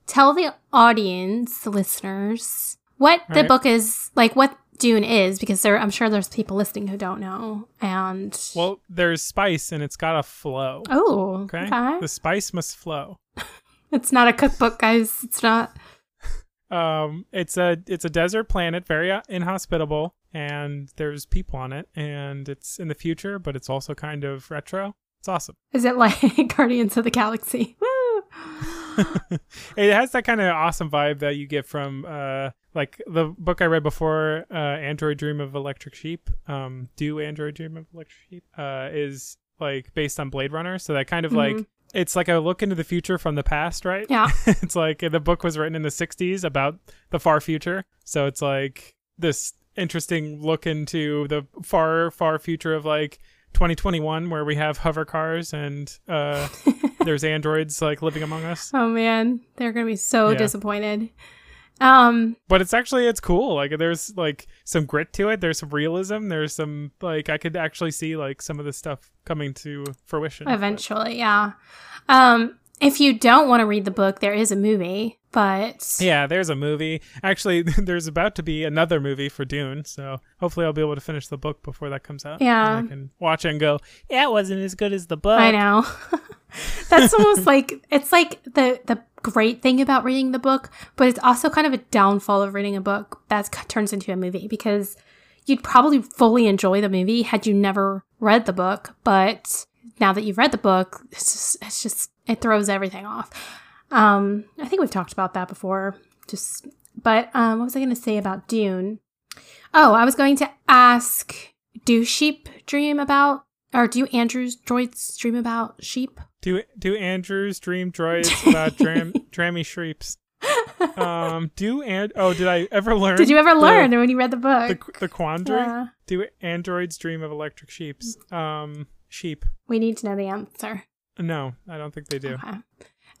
tell the audience, the listeners, what the Alright. book is like, what Dune is, because there, I'm sure there's people listening who don't know. And Well, there's spice and it's got a flow. oh, Okay, okay. the spice must flow. It's not a cookbook, guys. It's not. um it's a it's a desert planet very uh, inhospitable and there's people on it and it's in the future but it's also kind of retro it's awesome Is it like Guardians of the Galaxy? Woo! it has that kind of awesome vibe that you get from uh like the book i read before uh android dream of electric sheep um do android dream of electric sheep uh is like based on blade runner so that kind of like Mhm. it's like a look into the future from the past right Yeah. it's like the book was written in the 60s about the far future so it's like this interesting look into the far far future of like 2021 where we have hover cars and uh there's androids like living among us Oh man, they're gonna be so Yeah. disappointed. Um, but it's actually it's cool like there's like some grit to it there's some realism there's some like i could actually see like some of the stuff coming to fruition eventually, yeah. Um, if you don't want to read the book, there is a movie, but Yeah, there's a movie. Actually, there's about to be another movie for Dune, so hopefully I'll be able to finish the book before that comes out. Yeah. And I can watch it and go, yeah, it wasn't as good as the book. I know. That's almost like it's like the the great thing about reading the book, but it's also kind of a downfall of reading a book that turns into a movie because you'd probably fully enjoy the movie had you never read the book, but now that you've read the book, it's just it's just it throws everything off. Um, I think we've talked about that before. Just But um, what was I going to say about Dune? Oh, I was going to ask do sheep dream about, or do Andrew's droids dream about sheep? Do do Andrews dream droids about dram, drammy shreeps? Um, do and oh, did I ever learn? Did you ever the- learn when you read the book? the, the quandary? Uh, Do androids dream of electric sheeps? Um, sheep. we need to know the answer. No, I don't think they do. Okay.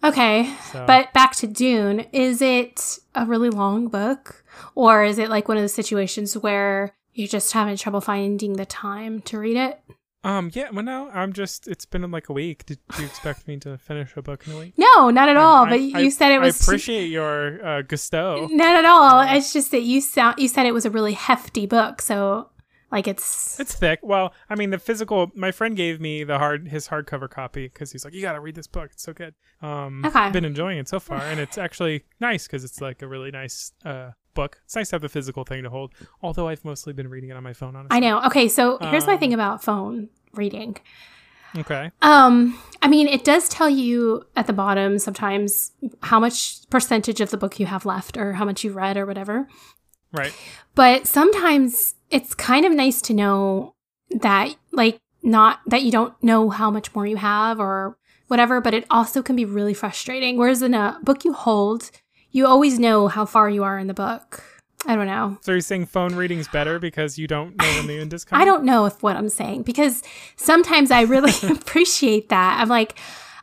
Okay. So. But back to Dune, is it a really long book? Or is it like one of those situations where you're just having trouble finding the time to read it? um, yeah. Well, no, I'm just. It's been like a week. Did you expect me to finish a book in a week? No, not at all. I- but you I- said it was I appreciate your uh, gusto. not at all. It's just that you sound you said it was a really hefty book, so like it's It's thick. Well, I mean, the physical. My friend gave me the hard his hardcover copy because he's like, "You got to read this book. It's so good." Um, Okay. I've been enjoying it so far, and it's actually nice because it's like a really nice uh book. It's nice to have the physical thing to hold. Although I've mostly been reading it on my phone. Honestly. I know. Okay, so here's my Um, thing about phone reading. Okay. Um, I mean, it does tell you at the bottom sometimes how much percentage of the book you have left or how much you read or whatever. Right. But sometimes it's kind of nice to know that, like, not that you don't know how much more you have or whatever, but it also can be really frustrating. Whereas in a book you hold, you always know how far you are in the book. I don't know. So you're saying phone reading's better because you don't know when the end is coming? I don't know if what I'm saying because sometimes I really appreciate that. I'm like,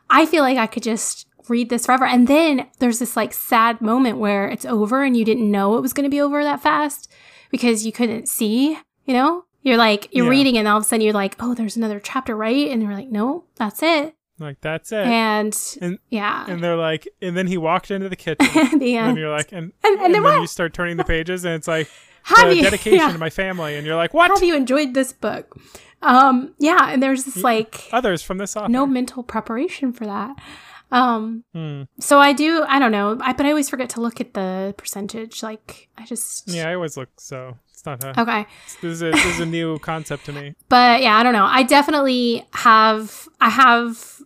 I feel like I could just read this forever. And then there's this like sad moment where it's over and you didn't know it was going to be over that fast because you couldn't see, you know? You're like, you're Yeah. reading and all of a sudden you're like, oh, there's another chapter, right? And you're like, no, that's it. Like that's it. And, And- yeah. and they're like, and then he walked into the kitchen. the and you're like, and, And- and then what? you start turning the pages, and it's like Have you, dedication yeah. to my family, and you're like, what? Have you enjoyed this book? Um, yeah. And there's this like Others from this author. no mental preparation for that. Um, Hmm. So I do. I don't know. I but I always forget to look at the percentage. Like I just. Yeah, I always look. So it's not a. Okay. This is a, this is a new concept to me. But yeah, I don't know. I definitely have. I have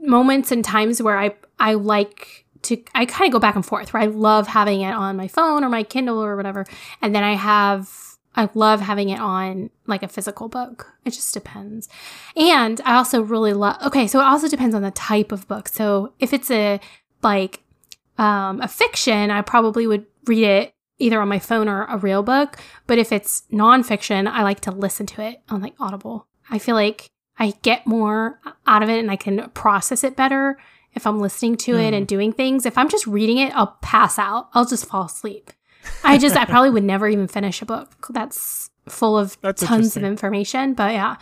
moments and times where I I like to. I kind of go back and forth. Where I love having it on my phone or my Kindle or whatever, and then I have. I love having it on like a physical book. It just depends. And I also really love. Okay, so it also depends on the type of book. So if it's a like um, a fiction, I probably would read it either on my phone or a real book. But if it's nonfiction, I like to listen to it on like Audible. I feel like I get more out of it and I can process it better if I'm listening to it Hmm. and doing things. If I'm just reading it, I'll pass out. I'll just fall asleep. I just, I probably would never even finish a book that's full of That's tons of information. But yeah.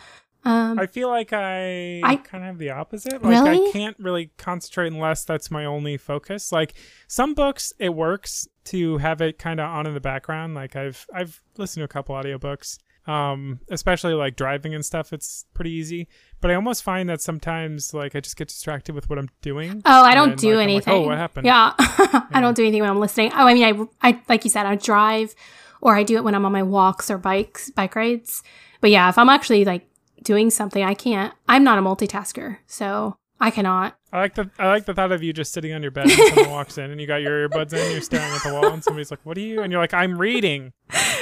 Um, I feel like I, I- kind of have the opposite. Like I can't really concentrate unless that's my only focus. Like some books, it works to have it kind of on in the background. Like I've I've listened to a couple audiobooks. Um, especially like driving and stuff, it's pretty easy. But I almost find that sometimes like I just get distracted with what I'm doing. Oh, I don't do like, I'm like, anything. oh, what happened? Yeah, I don't do anything when I'm listening. Oh, I mean, I, I like you said, I drive, or I do it when I'm on my walks or bikes, bike rides. But yeah, if I'm actually like doing something, I can't. I'm not a multitasker, so I cannot. I like the I like the thought of you just sitting on your bed and someone walks in and you got your earbuds in, you're staring at the wall, and somebody's like, "What are you?" And you're like, "I'm reading."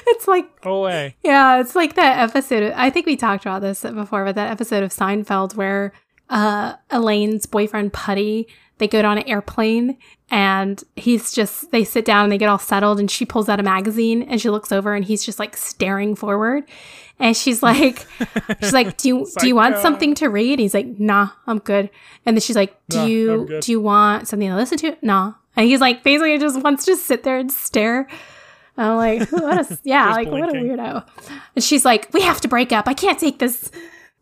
It's like Go away. Yeah, it's like that episode. I think we talked about this before, but that episode of Seinfeld where uh, Elaine's boyfriend Puddy they go on an airplane and he's just they sit down and they get all settled and she pulls out a magazine and she looks over and he's just like staring forward and she's like she's like do you do you want something to read he's like nah i'm good and then she's like do Nah, you do you want something to listen to nah and he's like basically just wants to sit there and stare I'm like, what a yeah, like what a weirdo. And she's like, we have to break up. I can't take this.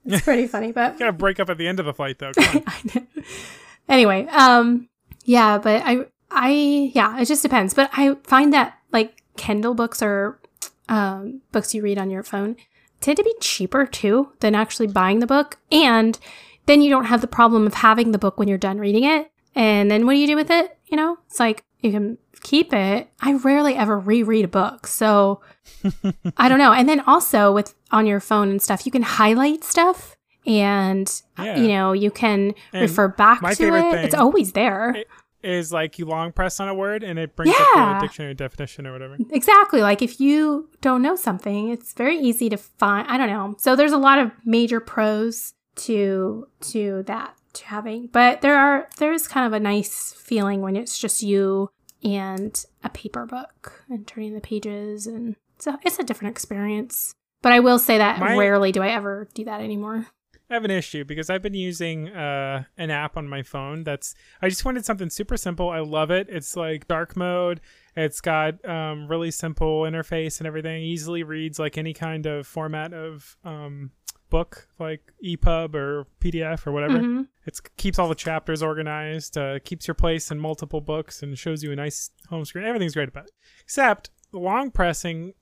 It's pretty funny, but you gotta break up at the end of the flight though. I know. Anyway, um, yeah, but I, I, yeah, it just depends. But I find that like Kindle books or um, books you read on your phone tend to be cheaper too than actually buying the book, and then you don't have the problem of having the book when you're done reading it. And then what do you do with it? You know, it's like you can keep it. I rarely ever reread a book, so I don't know. And then also with on your phone and stuff, you can highlight stuff and uh, Yeah. you know, you can And refer back my to favorite it. It's always there. is like you long press on a word and it brings Yeah. up the dictionary definition or whatever. Exactly. Like if you don't know something, it's very easy to find. I don't know. So there's a lot of major pros to to that to having, but there are there's kind of a nice feeling when it's just you and a paper book and turning the pages, and so it's a different experience. But I will say that My- rarely do I ever do that anymore. I have an issue because I've been using uh, an app on my phone that's I just wanted something super simple. I love it. It's like dark mode. It's got um, really simple interface and everything. Easily reads like any kind of format of um, book, like EPUB or PDF or whatever. Mhm. It keeps all the chapters organized, uh, keeps your place in multiple books, and shows you a nice home screen. Everything's great about it. Except the long pressing,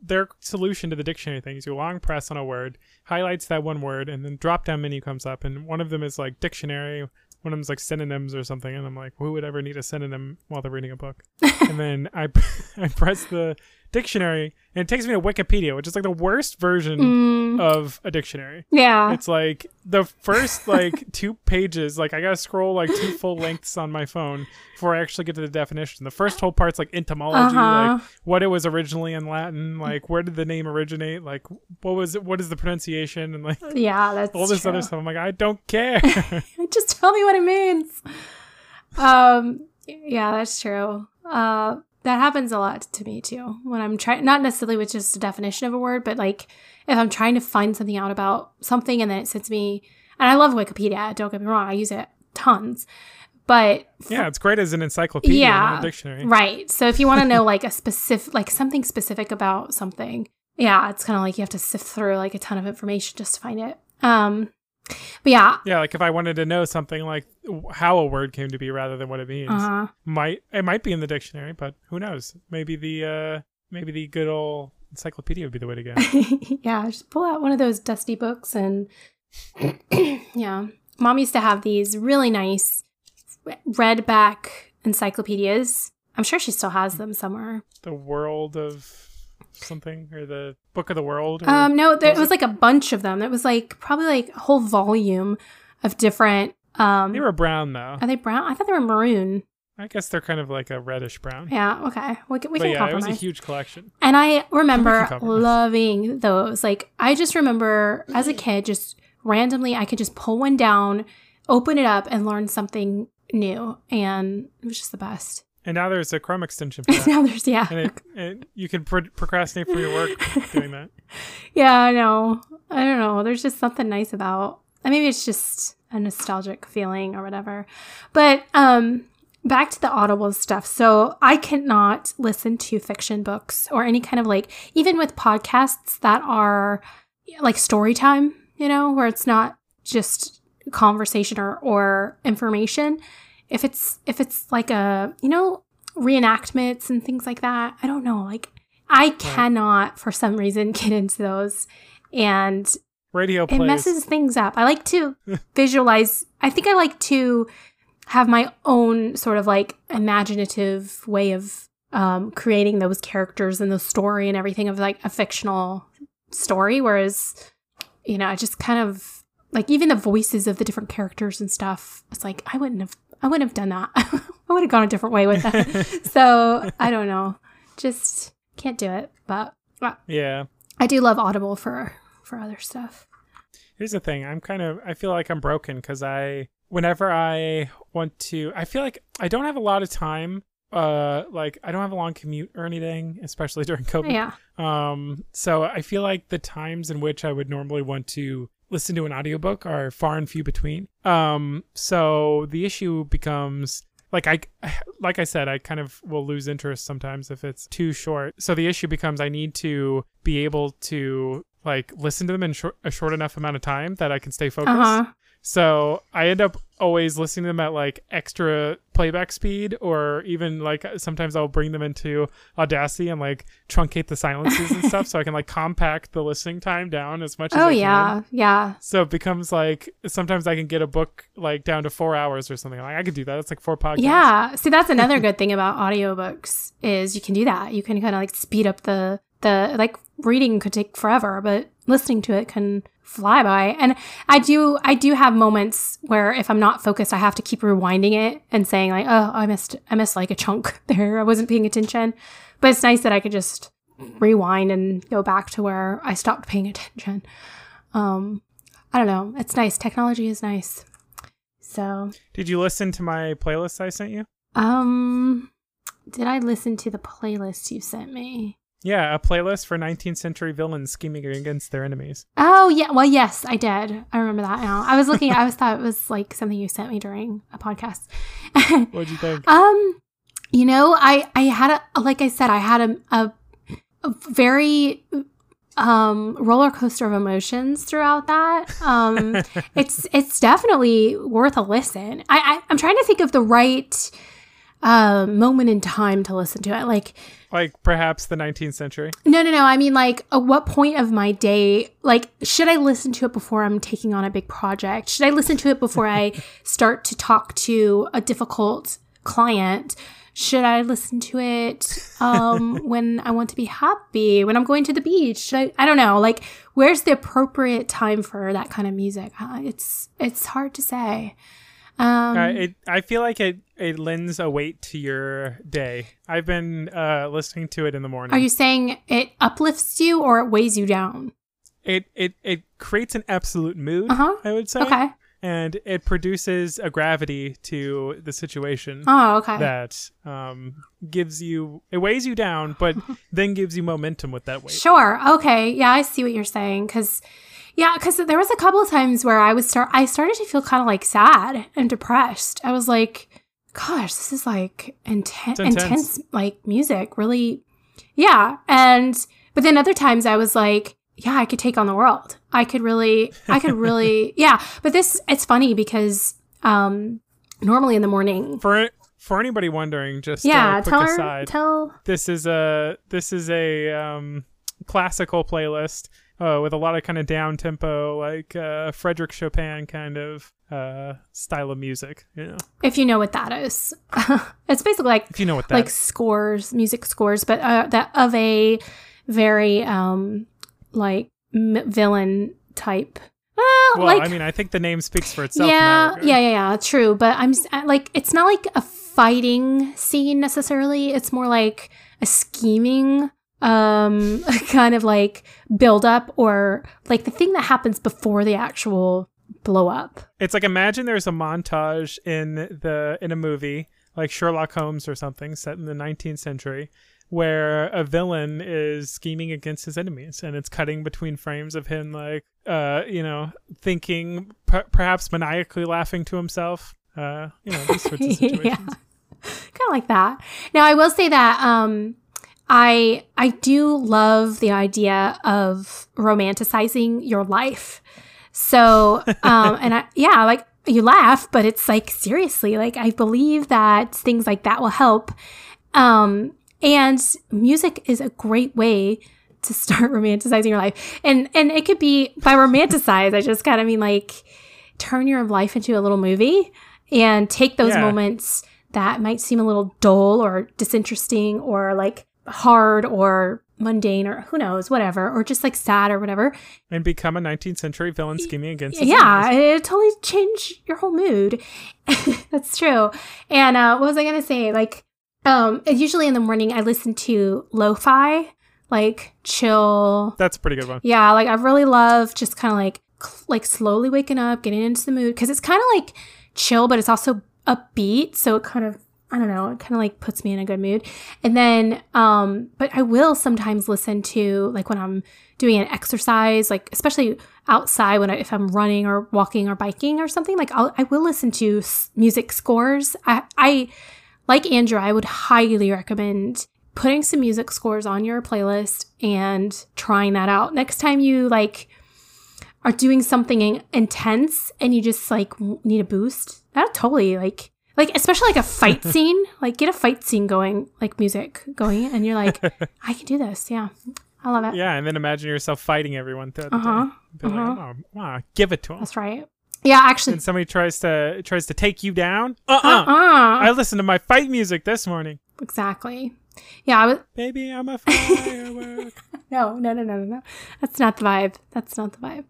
their solution to the dictionary thing is you long press on a word, highlights that one word, and then drop down menu comes up, and one of them is like dictionary, one of them's like synonyms or something, and I'm like, who would ever need a synonym while they're reading a book? and then I I press the dictionary, and it takes me to Wikipedia, which is like the worst version Mm, of a dictionary. yeah. It's like the first like two pages, like I gotta scroll like two full lengths on my phone before I actually get to the definition. The first whole part's like entomology, Uh-huh. like what it was originally in Latin, like where did the name originate, like what was it, what is the pronunciation, and like yeah, that's all this true. other stuff. I'm like, I don't care. just tell me what it means. Um, yeah, that's true. Uh, that happens a lot to me too when I'm trying, not necessarily with just a definition of a word, but like if I'm trying to find something out about something and then it sends me, and I love Wikipedia, don't get me wrong, I use it tons, but yeah, it's great as an encyclopedia, Yeah. not a dictionary. Right. So if you want to know like a specific, like something specific about something, yeah, it's kind of like you have to sift through like a ton of information just to find it. Um, but yeah, Yeah, like if I wanted to know something like how a word came to be rather than what it means, uh, might it might be in the dictionary, but who knows? Maybe the uh maybe the good old encyclopedia would be the way to go. yeah, just pull out one of those dusty books and yeah. Mom used to have these really nice red back encyclopedias. I'm sure she still has them somewhere. the world of something or the book of the world or Um, no, there was it was like a bunch of them. It was like probably like a whole volume of different. Um, they were brown though are they brown? I thought they were maroon. i guess they're kind of like a reddish brown Yeah. Okay. We can, we but can yeah it was compromise. a huge collection And I remember compromise. loving those. Like, I just remember as a kid, just randomly, I could just pull one down, open it up, and learn something new. And it was just the best. And now there's a chrome extension for that now there's, yeah. and it, it, you can pro- procrastinate for your work doing that Yeah, I know. I don't know. There's just something nice about. Maybe it's just a nostalgic feeling or whatever. But um back to the audible stuff. So I cannot listen to fiction books or any kind of like even with podcasts that are like story time, you know, where it's not just conversation or or information. If it's if it's like a, you know, reenactments and things like that. I don't know. Like I cannot for some reason get into those and radio plays. it messes things up. I like to visualize. I think I like to have my own sort of like imaginative way of um, creating those characters and the story and everything of like a fictional story. Whereas, you know, I just kind of like even the voices of the different characters and stuff. It's like I wouldn't have. I wouldn't have done that. I would have gone a different way with that. so I don't know. Just can't do it. But uh, yeah I do love Audible for for other stuff. here's the thing i'm kind of i feel like i'm broken because i whenever i want to i feel like i don't have a lot of time uh like i don't have a long commute or anything especially during covid Yeah. Um, so I feel like the times in which I would normally want to listen to an audiobook are far and few between. Um, so the issue becomes like I like I said, I kind of will lose interest sometimes if it's too short. So the issue becomes I need to be able to like listen to them in short, a short enough amount of time that I can stay focused. Uh huh. So I end up always listening to them at like extra playback speed, or even like sometimes I'll bring them into Audacity and like truncate the silences and stuff, so I can like compact the listening time down as much as Oh I can. yeah, yeah. So it becomes like sometimes I can get a book like down to four hours or something. Like I could do that. It's like four podcasts. Yeah. See, that's another good thing about audiobooks is you can do that. You can kind of like speed up the the like reading could take forever, but listening to it can fly by. And I do I do have moments where if I'm not focused, I have to keep rewinding it and saying like, "Oh, I missed I missed like a chunk there. I wasn't paying attention." But it's nice that I could just rewind and go back to where I stopped paying attention. Um I don't know. It's nice. Technology is nice. So, Did you listen to my playlist I sent you? um did I listen to the playlist you sent me? Yeah, a playlist for 19th century villains scheming against their enemies. Oh yeah, well yes, I did. I remember that now. I was looking. I was thought it was like something you sent me during a podcast. What'd you think? um, you know, I I had a like I said, I had a a, a very um roller coaster of emotions throughout that. Um, it's it's definitely worth a listen. I, I I'm trying to think of the right uh moment in time to listen to it. Like Like perhaps the 19th century. no, no, no. I mean, like, at what point of my day, like, should I listen to it before I'm taking on a big project? Should I listen to it before I start to talk to a difficult client? Should I listen to it um, when I want to be happy? When I'm going to the beach? Should I, I don't know. Like, where's the appropriate time for that kind of music? Uh, It's it's hard to say. Um, Uh, it, I feel like it, it lends a weight to your day. I've been uh, listening to it in the morning. are you saying it uplifts you or it weighs you down? it, it, it creates an absolute mood, Uh huh. I would say. Okay. And it produces a gravity to the situation Oh, okay. that um, gives you, it weighs you down, but then gives you momentum with that weight. Sure. Okay. Yeah, I see what you're saying. Cause, yeah, because there was a couple of times where I was start, I started to feel kind of like sad and depressed. I was like, gosh, this is like intense, intense. intense, like music. Really, yeah. And but then other times I was like, yeah, I could take on the world. I could really, I could really, yeah. But this, it's funny because um normally in the morning, For for anybody wondering, just yeah, uh, quick tell her, aside, tell this is a this is a um, classical playlist uh, with a lot of kind of down tempo, like uh, Frederick Chopin kind of uh, style of music. You know, if you know what that is. it's basically like if you know what that. like scores, music scores, but uh, that of a very um like m- villain type. Well, well, like I mean, I think the name speaks for itself. yeah, yeah, yeah, yeah, true. But I'm uh, like, it's not like a fighting scene necessarily. It's more like a scheming um kind of like build up or like the thing that happens before the actual blow up. It's like imagine there's a montage in the in a movie like Sherlock Holmes or something set in the 19th century where a villain is scheming against his enemies and it's cutting between frames of him like uh you know thinking per- perhaps maniacally laughing to himself uh you know these sorts of situations yeah. kind of like that. Now i will say that um i i do love the idea of romanticizing your life. So um and i yeah like you laugh but it's like seriously like i believe that things like that will help. Um and music is a great way to start romanticizing your life. And and it could be by romanticize i just kind of mean like turn your life into a little movie and take those Yeah. moments that might seem a little dull or disinteresting or like hard or mundane or who knows whatever or just like sad or whatever. And become a 19th century villain scheming against yeah it totally change your whole mood. That's true. And uh what was i gonna say? Like um usually in the morning i listen to lo-fi like chill. That's a pretty good one. Yeah, like I really love just kind of like cl- like slowly waking up, getting into the mood because it's kind of like chill, but it's also upbeat. So it kind of I don't know, it kind of like puts me in a good mood. And then, um, but I will sometimes listen to like when I'm doing an exercise, like especially outside when I, if I'm running or walking or biking or something, like I'll, I will listen to music scores. I, I like Andrew, I would highly recommend putting some music scores on your playlist and trying that out. Next time you like are doing something intense and you just like need a boost, that'll totally like like especially like a fight scene, like get a fight scene going, like music going and you're like I can do this. Yeah. I love it. yeah and then imagine yourself fighting everyone throughout Uh-huh, day Be like, oh, wow, give it to him That's right. Yeah, actually and somebody tries to tries to take you down uh-uh uh-uh. I listened to my fight music this morning. exactly. Yeah, I was Baby, I'm a firework. No, no, no, no, no, no. That's not the vibe. That's not the vibe.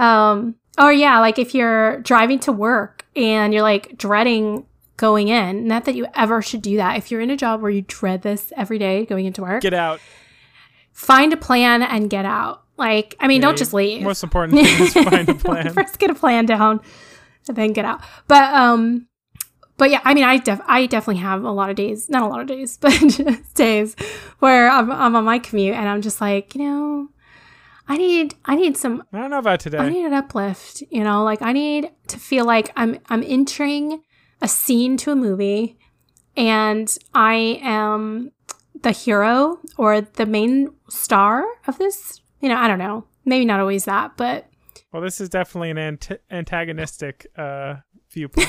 Um, or yeah, like if you're driving to work and you're like dreading going in, not that you ever should do that. If you're in a job where you dread this every day going into work, Get out. find a plan and get out. Like, I mean, Yeah, don't just leave. Most important thing is find a plan. First get a plan down and then get out. But um but yeah, I mean I def- I definitely have a lot of days, not a lot of days, but just days where I'm, I'm on my commute and I'm just like, you know, I need I need some I don't know about today. I need an uplift, you know, like I need to feel like I'm I'm entering a scene to a movie and I am the hero or the main star of this. You know, I don't know. Maybe not always that, but Well, this is definitely an ant- antagonistic uh, viewpoint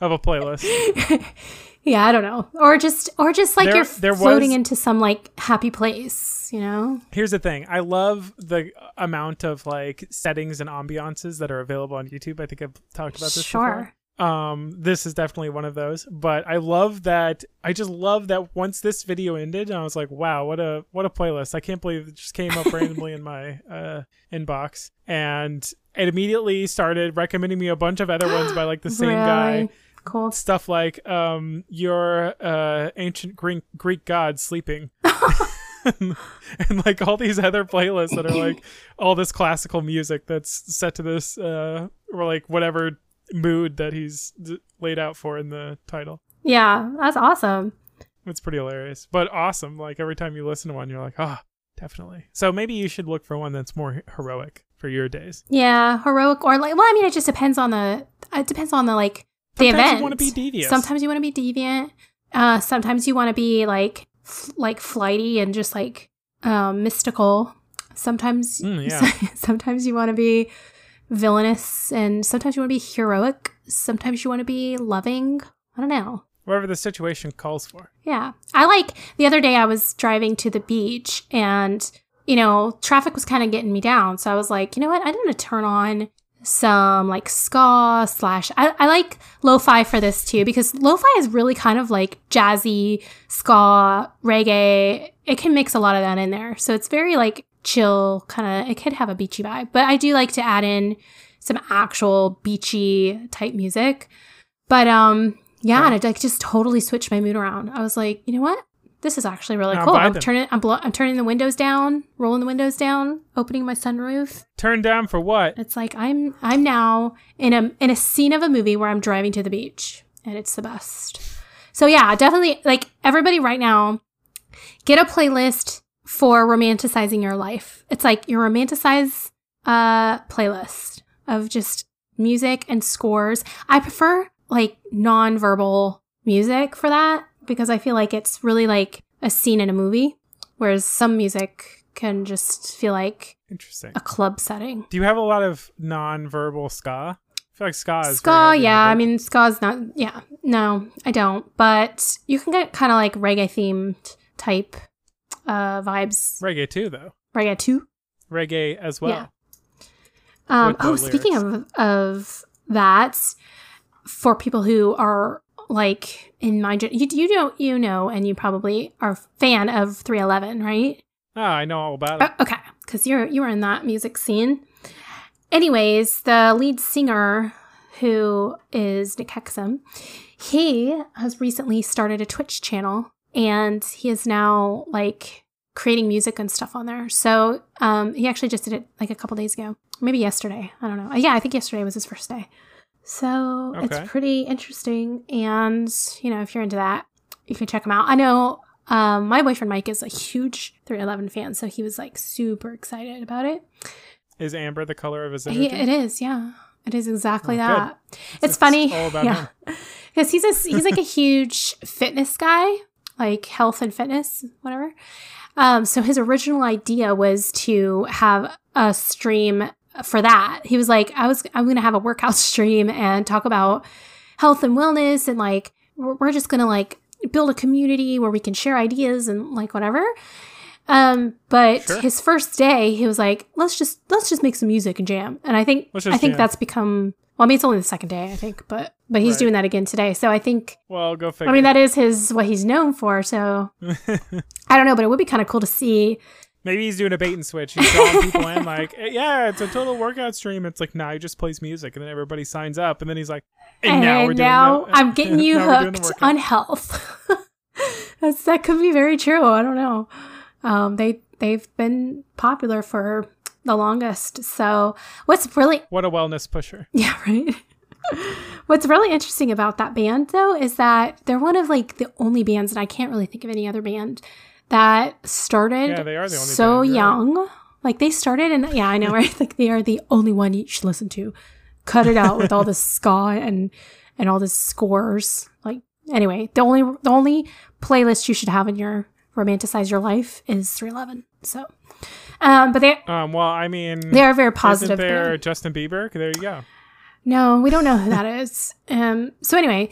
of a playlist. yeah, I don't know. Or just or just like There- you're there floating was- into some like happy place, you know? Here's the thing. I love the amount of like settings and ambiances that are available on YouTube. I think I've talked about this Sure. before. Um, this is definitely one of those. But I love that. I just love that once this video ended, I was like, wow, what a what a playlist! I can't believe it just came up randomly in my uh, inbox, and it immediately started recommending me a bunch of other ones by like the same guy. Cool. Stuff like um, your uh, ancient Greek Greek god sleeping. and, like all these other playlists that are like all this classical music that's set to this uh or like whatever mood that he's d- laid out for in the title Yeah, that's awesome. it's pretty hilarious but awesome like every time you listen to one you're like ah definitely so maybe you should look for one that's more heroic for your days Yeah, heroic or like well, I mean it just depends on the it depends on the like the Sometimes event. you want to be devious Sometimes you want to be deviant. Uh, sometimes you want to be like f- like flighty and just like um, mystical. Sometimes Mm, yeah. sometimes you want to be villainous, and sometimes you want to be heroic. Sometimes you want to be loving. I don't know. whatever the situation calls for Yeah. I like the other day I was driving to the beach and, you know, traffic was kind of getting me down. So I was like, you know what? I'm going to turn on some like ska slash. I, I like lo fi for this too because lo fi is really kind of like jazzy, ska, reggae. It can mix a lot of that in there. So it's very like chill, kind of, it could have a beachy vibe. But I do like to add in some actual beachy type music. But, um, yeah, and it like just totally switched my mood around. I was like, you know what? This is actually really I'm cool. I'm turning, I'm, blo- I'm turning the windows down, rolling the windows down, opening my sunroof. turn down for what It's like I'm, I'm now in a in a scene of a movie where I'm driving to the beach, and it's the best. So yeah, definitely like everybody right now, get a playlist for romanticizing your life. It's like your romanticize uh playlist of just music and scores. I prefer like non-verbal music for that because I feel like it's really like a scene in a movie, whereas some music can just feel like interesting a club setting. do you have a lot of non-verbal ska i feel like ska is Ska, yeah. I mean, ska's not. Yeah, no, I don't. But you can get kind of like reggae themed type uh vibes. reggae too though Reggae too. reggae as well Yeah. Um, oh, speaking of of that, for people who are like in my you you know you know and you probably are a fan of 311, right? oh i know all about it Uh, okay, because you're you were in that music scene. Anyways, the lead singer, who is Nick Hexum, he has recently started a Twitch channel, and he is now like creating music and stuff on there. So um, he actually just did it like a couple days ago, maybe yesterday. I don't know. Yeah, I think yesterday was his first day. So Okay. it's pretty interesting, and you know, if you're into that, you can check him out. I know um, my boyfriend Mike is a huge 311 fan, so he was like super excited about it. Is amber the color of his He, it is, yeah, it is exactly Oh, good. that. It's, funny, all about yeah, because he's a, he's like a huge fitness guy, like health and fitness, whatever. Um, so his original idea was to have a stream for that. He was like, I was I'm gonna have a workout stream and talk about health and wellness and like we're, we're just gonna like build a community where we can share ideas and like whatever. Um, but Sure. his first day, he was like, let's just let's just make some music and jam. And I think I think jam. that's become well, I mean it's only the second day, I think, but but he's Right. doing that again today. So I think well go figure I mean that is his what he's known for, so I don't know, but it would be kind of cool to see Maybe he's doing a bait and switch. He's drawing people in like, "Eh, yeah, it's a total workout stream. It's like, nah, he just plays music, and then everybody signs up, and then he's like, and, And now we're now doing. the- I'm getting you now we're doing the hooked on health. That's, that could be very true. I don't know. Um, they they've been popular for the longest. So what's really What a wellness pusher. yeah right. what's really interesting about that band though is that they're one of like the only bands, and I can't really think of any other band that started Yeah, the so young. Like they started, and yeah, I know, right? Like they are the only one you should listen to. Cut it out with all this ska and and all this scores. Like anyway, the only the only playlist you should have in your romanticize your life is 311. So, um, but they Um, well, I mean, they are very positive. isn't there band. Justin Bieber? There you go. No, we don't know who that is. Um, so anyway,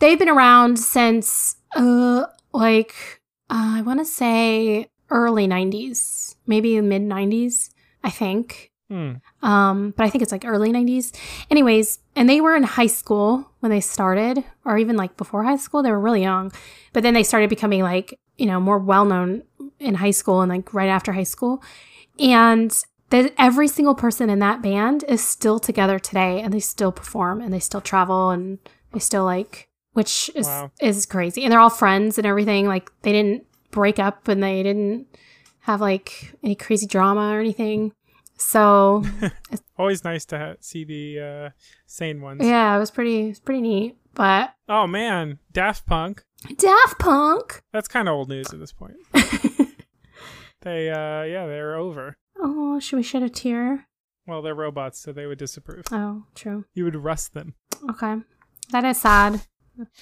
they've been around since uh like uh, I want to say early 90s, maybe mid 90s, I think. Hmm. Um, but I think it's like early 90s. Anyways, and they were in high school when they started, or even like before high school. They were really young. But then they started becoming like, you know, more well known in high school and like right after high school. And that every single person in that band is still together today and they still perform and they still travel and they still like which is Wow. is crazy. And they're all friends and everything. Like they didn't break up and they didn't have like any crazy drama or anything. So Always nice to ha- see the uh, sane ones. yeah, it was pretty it's pretty neat. But Oh man, Daft Punk. Daft Punk. That's kind of old news at this point. They, uh, yeah, they're over. oh, should we shed a tear? Well, they're robots, so they would disapprove. Oh, true. You would rust them. Okay. That is sad.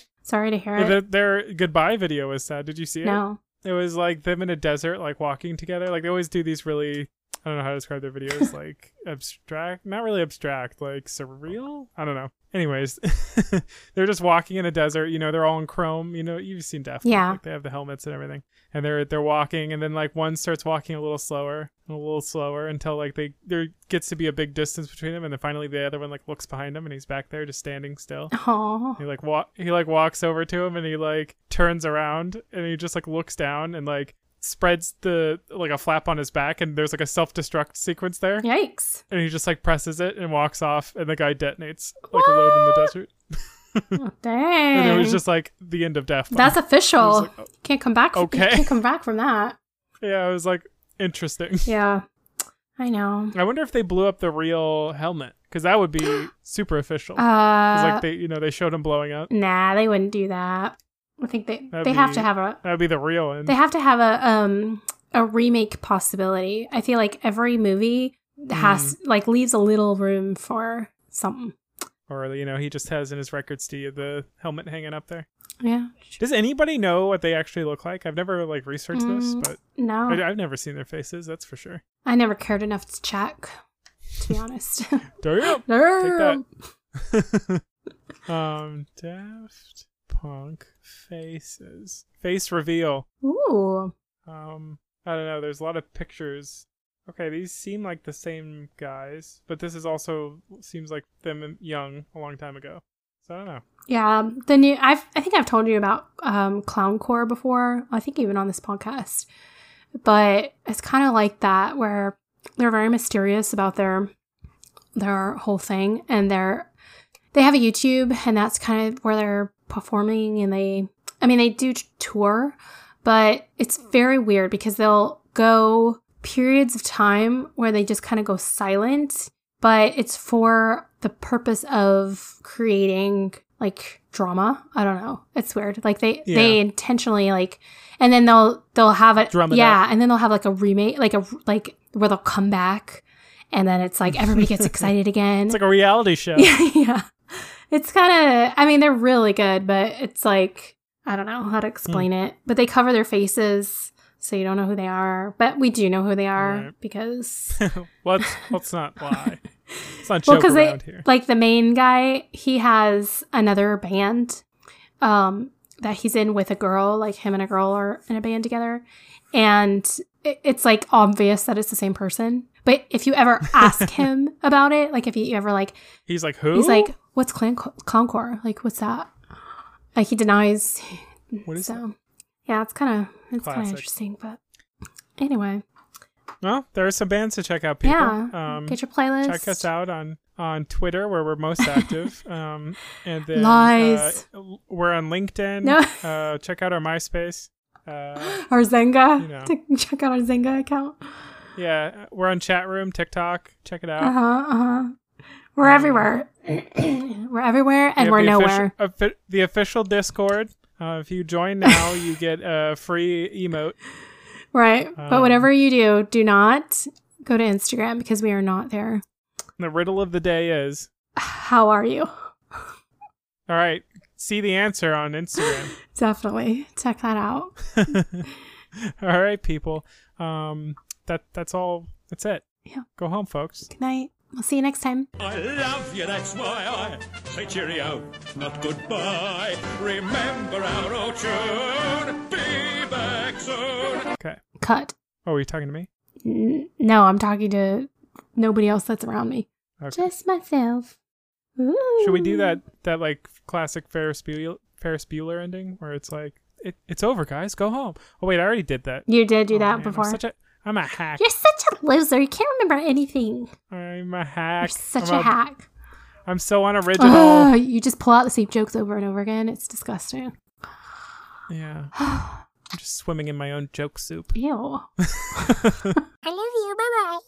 Sorry to hear it. Their, their goodbye video was sad. Did you see it? No. It was like them in a desert, like walking together. Like they always do these really, I don't know how to describe their videos, like abstract, not really abstract, like surreal. I don't know. Anyways, they're just walking in a desert. You know, they're all in chrome. You know, you've seen Punk, Yeah. Like they have the helmets and everything, and they're they're walking, and then like one starts walking a little slower, and a little slower until like they there gets to be a big distance between them, and then finally the other one like looks behind him, and he's back there just standing still. Oh. He like walk he like walks over to him and he like turns around and he just like looks down and like spreads the like a flap on his back and there's like a self-destruct sequence there Yikes. and he just like presses it and walks off and the guy detonates like a load in the desert Oh, dang. and it was just like the end of death. That's official. like, oh, Can't come back. Okay. You can't come back from that. yeah, it was like interesting. Yeah. I know. I wonder if they blew up the real helmet because that would be super official. Uh, like they, you know, they showed him blowing up. nah, they wouldn't do that. I think they That'd they have to have a That'd be the real one. they have to have a um a remake possibility. I feel like every movie has Mm. like leaves a little room for something. or you know, he just has in his records the the helmet hanging up there. Yeah. Does anybody know what they actually look like? I've never like researched this, Mm. but No. I, I've never seen their faces. That's for sure. I never cared enough to check, to be honest. Damn. Damn. um, Daft Punk faces face reveal. Ooh. Um, I don't know. There's a lot of pictures. Okay, these seem like the same guys, but this is also seems like them young a long time ago. So I don't know. Yeah, the new I've I think I've told you about um clowncore before. I think even on this podcast. But it's kind of like that where they're very mysterious about their their whole thing and they're they have a YouTube and that's kind of where they're performing and they I mean they do tour, but it's very weird because they'll go periods of time where they just kind of go silent, but it's for the purpose of creating like drama. I don't know. It's weird. Like they Yeah. they intentionally like and then they'll they'll have it Drum it yeah, and then they'll have like a remake like a like where they'll come back and then it's like everybody gets excited again. It's like a reality show. yeah, yeah. It's kind of I mean they're really good, but it's like I don't know how to explain it. But they cover their faces so you don't know who they are, but we do know who they are Right. because let's let's not lie. Let's not well, because they here. like the main guy, he has another band, um, that he's in with a girl. Like him and a girl are in a band together, and it, it's like obvious that it's the same person. But if you ever ask him about it, like if you ever like, He's like, who? he's like, "What's clan Concord? Like, what's that?" Like he denies. what is so, yeah, it's kind of it's kind of interesting. But anyway, Well, there are some bands to check out, people. Yeah. Um, Get your playlist. check us out on on Twitter where we're most active. um, and then Lies. Uh, we're on LinkedIn. No. Uh, check out our MySpace. Uh, Our Xanga. You know. To check out our Xanga account. Yeah, we're on chat room, TikTok. Check it out. Uh huh. Uh huh. We're everywhere. we're everywhere, and we're the nowhere. Official, offi- the official Discord. Uh, if you join now, you get a free emote. Right. but Um, whatever you do, do not go to Instagram because we are not there. The riddle of the day is How are you? all right. See the answer on Instagram. Definitely check that out. all right, people. Um, that that's all. That's it. Yeah. Go home, folks. Good night. We'll see you next time. I love you, that's why I say cheerio, not goodbye. Remember our old tune, be back soon. Okay. Cut. Oh, are you talking to me? N- no, I'm talking to nobody else that's around me. Okay. Just myself. Should we do that that like classic Ferris Bueller Ferris Bueller ending where it's like it, it's over, guys, go home. Oh wait, I already did that. You did do Oh, that man, before. I'm such a I'm a hack. You're such a loser. You can't remember anything. I'm a hack. You're such I'm a hack. I'm so unoriginal. Ugh, you just pull out the same jokes over and over again. It's disgusting. yeah. I'm just swimming in my own joke soup. Ew. I love you.